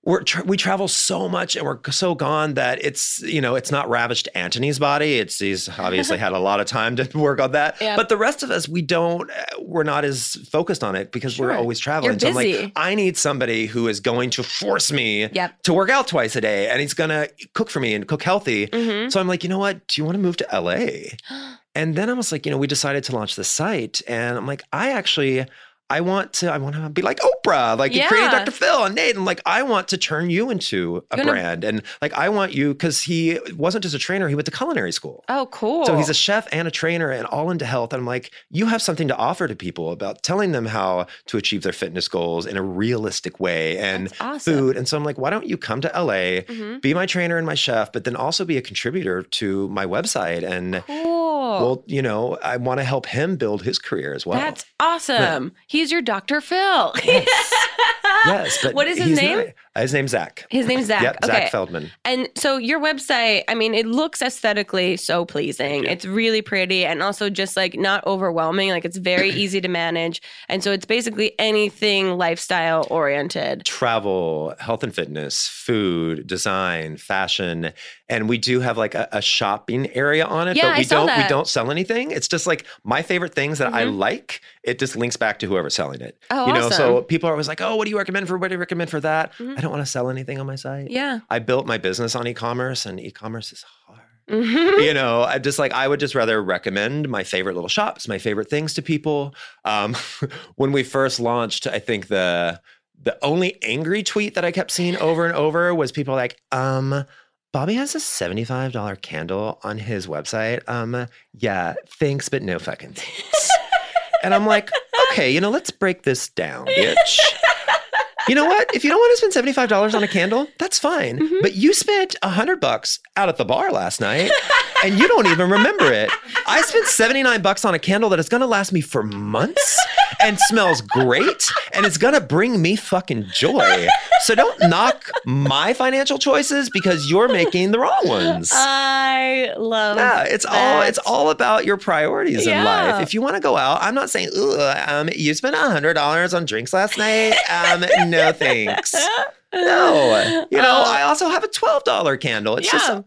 we're tra- we travel so much and we're so gone that it's you know it's not ravished Antoni's body. It's he's *laughs* obviously had a lot of time to *laughs* work on that, Yeah. but the rest of us we don't uh, we're not as focused on it because we're always traveling. You're So I'm like, I need somebody who is going to force me Yep. to work out twice a day, and he's gonna cook for me and cook healthy. hmm So I'm like, you know what? Do you want to move to LA? *gasps* And then I was like, you know, we decided to launch the site, and I'm like, I actually, I want to, I want to be like Oprah, like Yeah. creating Dr. Phil and Nate, and like I want to turn you into a You're gonna- brand, and like I want you because he wasn't just a trainer; he went to culinary school. Oh, cool. So he's a chef and a trainer and all into health. And I'm like, you have something to offer to people about telling them how to achieve their fitness goals in a realistic way and awesome. food. And so I'm like, why don't you come to LA, Mhm. be my trainer and my chef, but then also be a contributor to my website. And Cool. Well, you know, I want to help him build his career as well. That's awesome. He's your Dr. Phil. *laughs* yes, but what is his name? not- his name's Zach. His name's Zach. Yep, okay. Zach Feldman. And so your website, I mean, it looks aesthetically so pleasing. It's really pretty and also just like not overwhelming. Like it's very *clears throat* easy to manage. And so it's basically anything lifestyle oriented. travel, health and fitness, food, design, fashion, and we do have like a, a shopping area on it. Yeah, but I we saw don't that. we don't sell anything. It's just like my favorite things that I Mhm. like. It just links back to whoever's selling it. Oh, you know, so people are always like, "Oh, what do you recommend for? What do you recommend for that?" Mhm. Don't want to sell anything on my site. Yeah. I built my business on e-commerce, and e-commerce is hard. Mhm. you know, I just like I would just rather recommend my favorite little shops, my favorite things to people. Um, *laughs* when we first launched, I think the the only angry tweet that I kept seeing over and over was people like, um, Bobby has a seventy-five dollar candle on his website. Um, yeah, thanks, but no fucking thanks. *laughs* and I'm like, okay, you know, let's break this down, bitch. *laughs* You know what? If you don't want to spend seventy-five dollars on a candle, that's fine. Mhm. But you spent a hundred bucks out at the bar last night, and you don't even remember it. I spent seventy-nine bucks on a candle that is going to last me for months and smells great, and it's going to bring me fucking joy. So don't knock my financial choices because you're making the wrong ones. I love Yeah, it's all it's all about your priorities in life. If you want to go out, I'm not saying, um, you spent a hundred dollars on drinks last night. Um, no thanks. *laughs* No, you know, Uh, I also have a twelve dollar candle. It's yeah. just,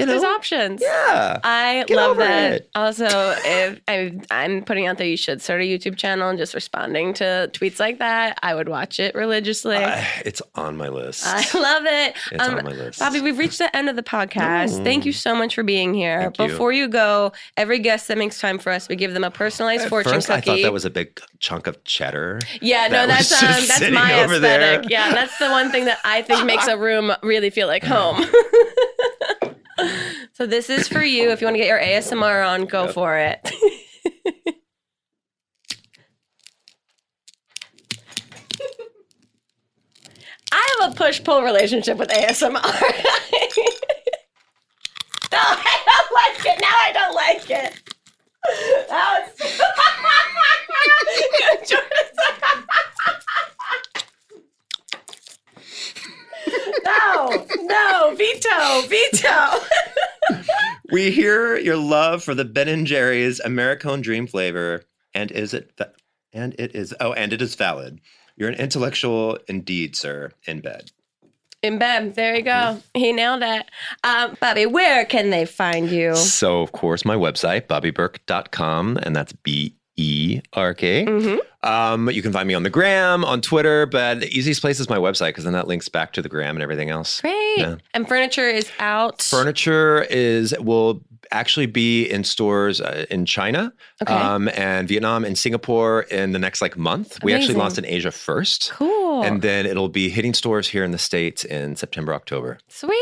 you know, There's options. yeah. I Get love that. it. Also, if I, I'm putting out there, you should start a YouTube channel and just responding to tweets like that. I would watch it religiously. I- it's on my list. I love it. it's Um, on my list. Bobby, we've reached the end of the podcast. Oh. Thank you so much for being here. Thank. Before you go, every guest that makes time for us, we give them a personalized At fortune first, I thought that was a big chunk of cheddar. yeah, no, that was that's um, that's my over there. aesthetic. Yeah, that's the one thing that I think makes a room really feel like *laughs* home. *laughs* *laughs* so this is for you. If you want to get your ASMR on, go Yep. for it. *laughs* I have a push pull relationship with ASMR. *laughs* no, I don't like it. Now I don't like it. Now it's no, no, veto, veto. we hear your love for the Ben and Jerry's Americone Dream flavor, and is it? Fa- and it is. Oh, and it is valid. You're an intellectual indeed, sir. In bed. In bed. There you go. Mm-hmm. He nailed it. Um, Bobby, where can they find you? So, of course, my website, bobbyberk.com, and that's B E R K. hmm Um, you can find me on the gram, on Twitter, but the easiest place is my website because then that links back to the gram and everything else. Great. Yeah. And furniture is out. Furniture is will actually be in stores uh, in China, Okay. um, and Vietnam and Singapore in the next like month. We actually launched in Asia first, cool. and then it'll be hitting stores here in the states in September, October. Sweet.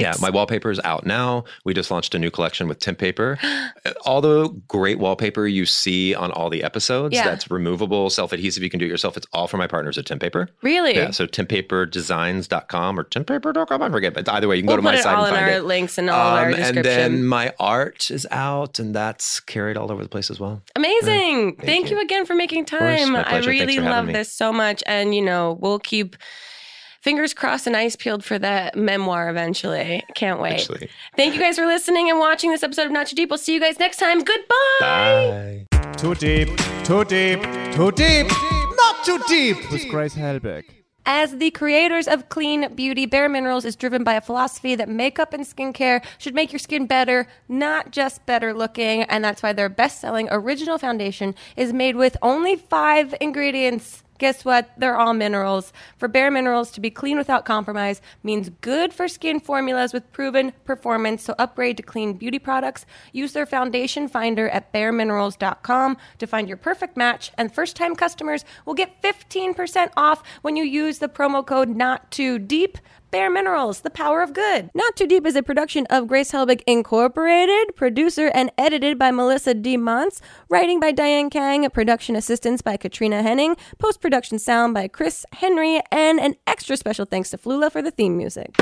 Yeah, my wallpaper is out now. We just launched a new collection with Tempaper. *gasps* all the great wallpaper you see on all the episodes, Yeah. that's removable, self adhesive. You can do it yourself. It's all from my partners at Tempaper. Really? Yeah, so tempaperdesigns.com or tempaper.com. I forget, but either way, you can we'll go to my it site all and in find our it. links and all our Um, description. and then my art is out, and that's carried all over the place as well. Amazing. Thank, you. you. again for making time. I really love me. this so much. And, you know, we'll keep fingers crossed and eyes peeled for that memoir eventually. Can't wait. Actually, Thank you guys for listening and watching this episode of Not Too Deep. We'll see you guys next time. Goodbye. bye. Too deep, too deep, too deep, not too deep. With Grace Helbig. As the creators of Clean Beauty, Bare Minerals is driven by a philosophy that makeup and skincare should make your skin better, not just better looking. And that's why their best selling original foundation is made with only five ingredients. Guess what? They're all minerals. For Bare Minerals to be clean without compromise means good for skin formulas with proven performance. So upgrade to clean beauty products. Use their foundation finder at bareminerals.com to find your perfect match. And first time customers will get 15% off when you use the promo code not too deep. Bare Minerals, the power of good. Not Too Deep is a production of Grace Helbig Incorporated, producer and edited by Melissa D. Montz, writing by Diane Kang, production assistance by Katrina Henning, post production sound by Chris Henry, and an extra special thanks to Flula for the theme music.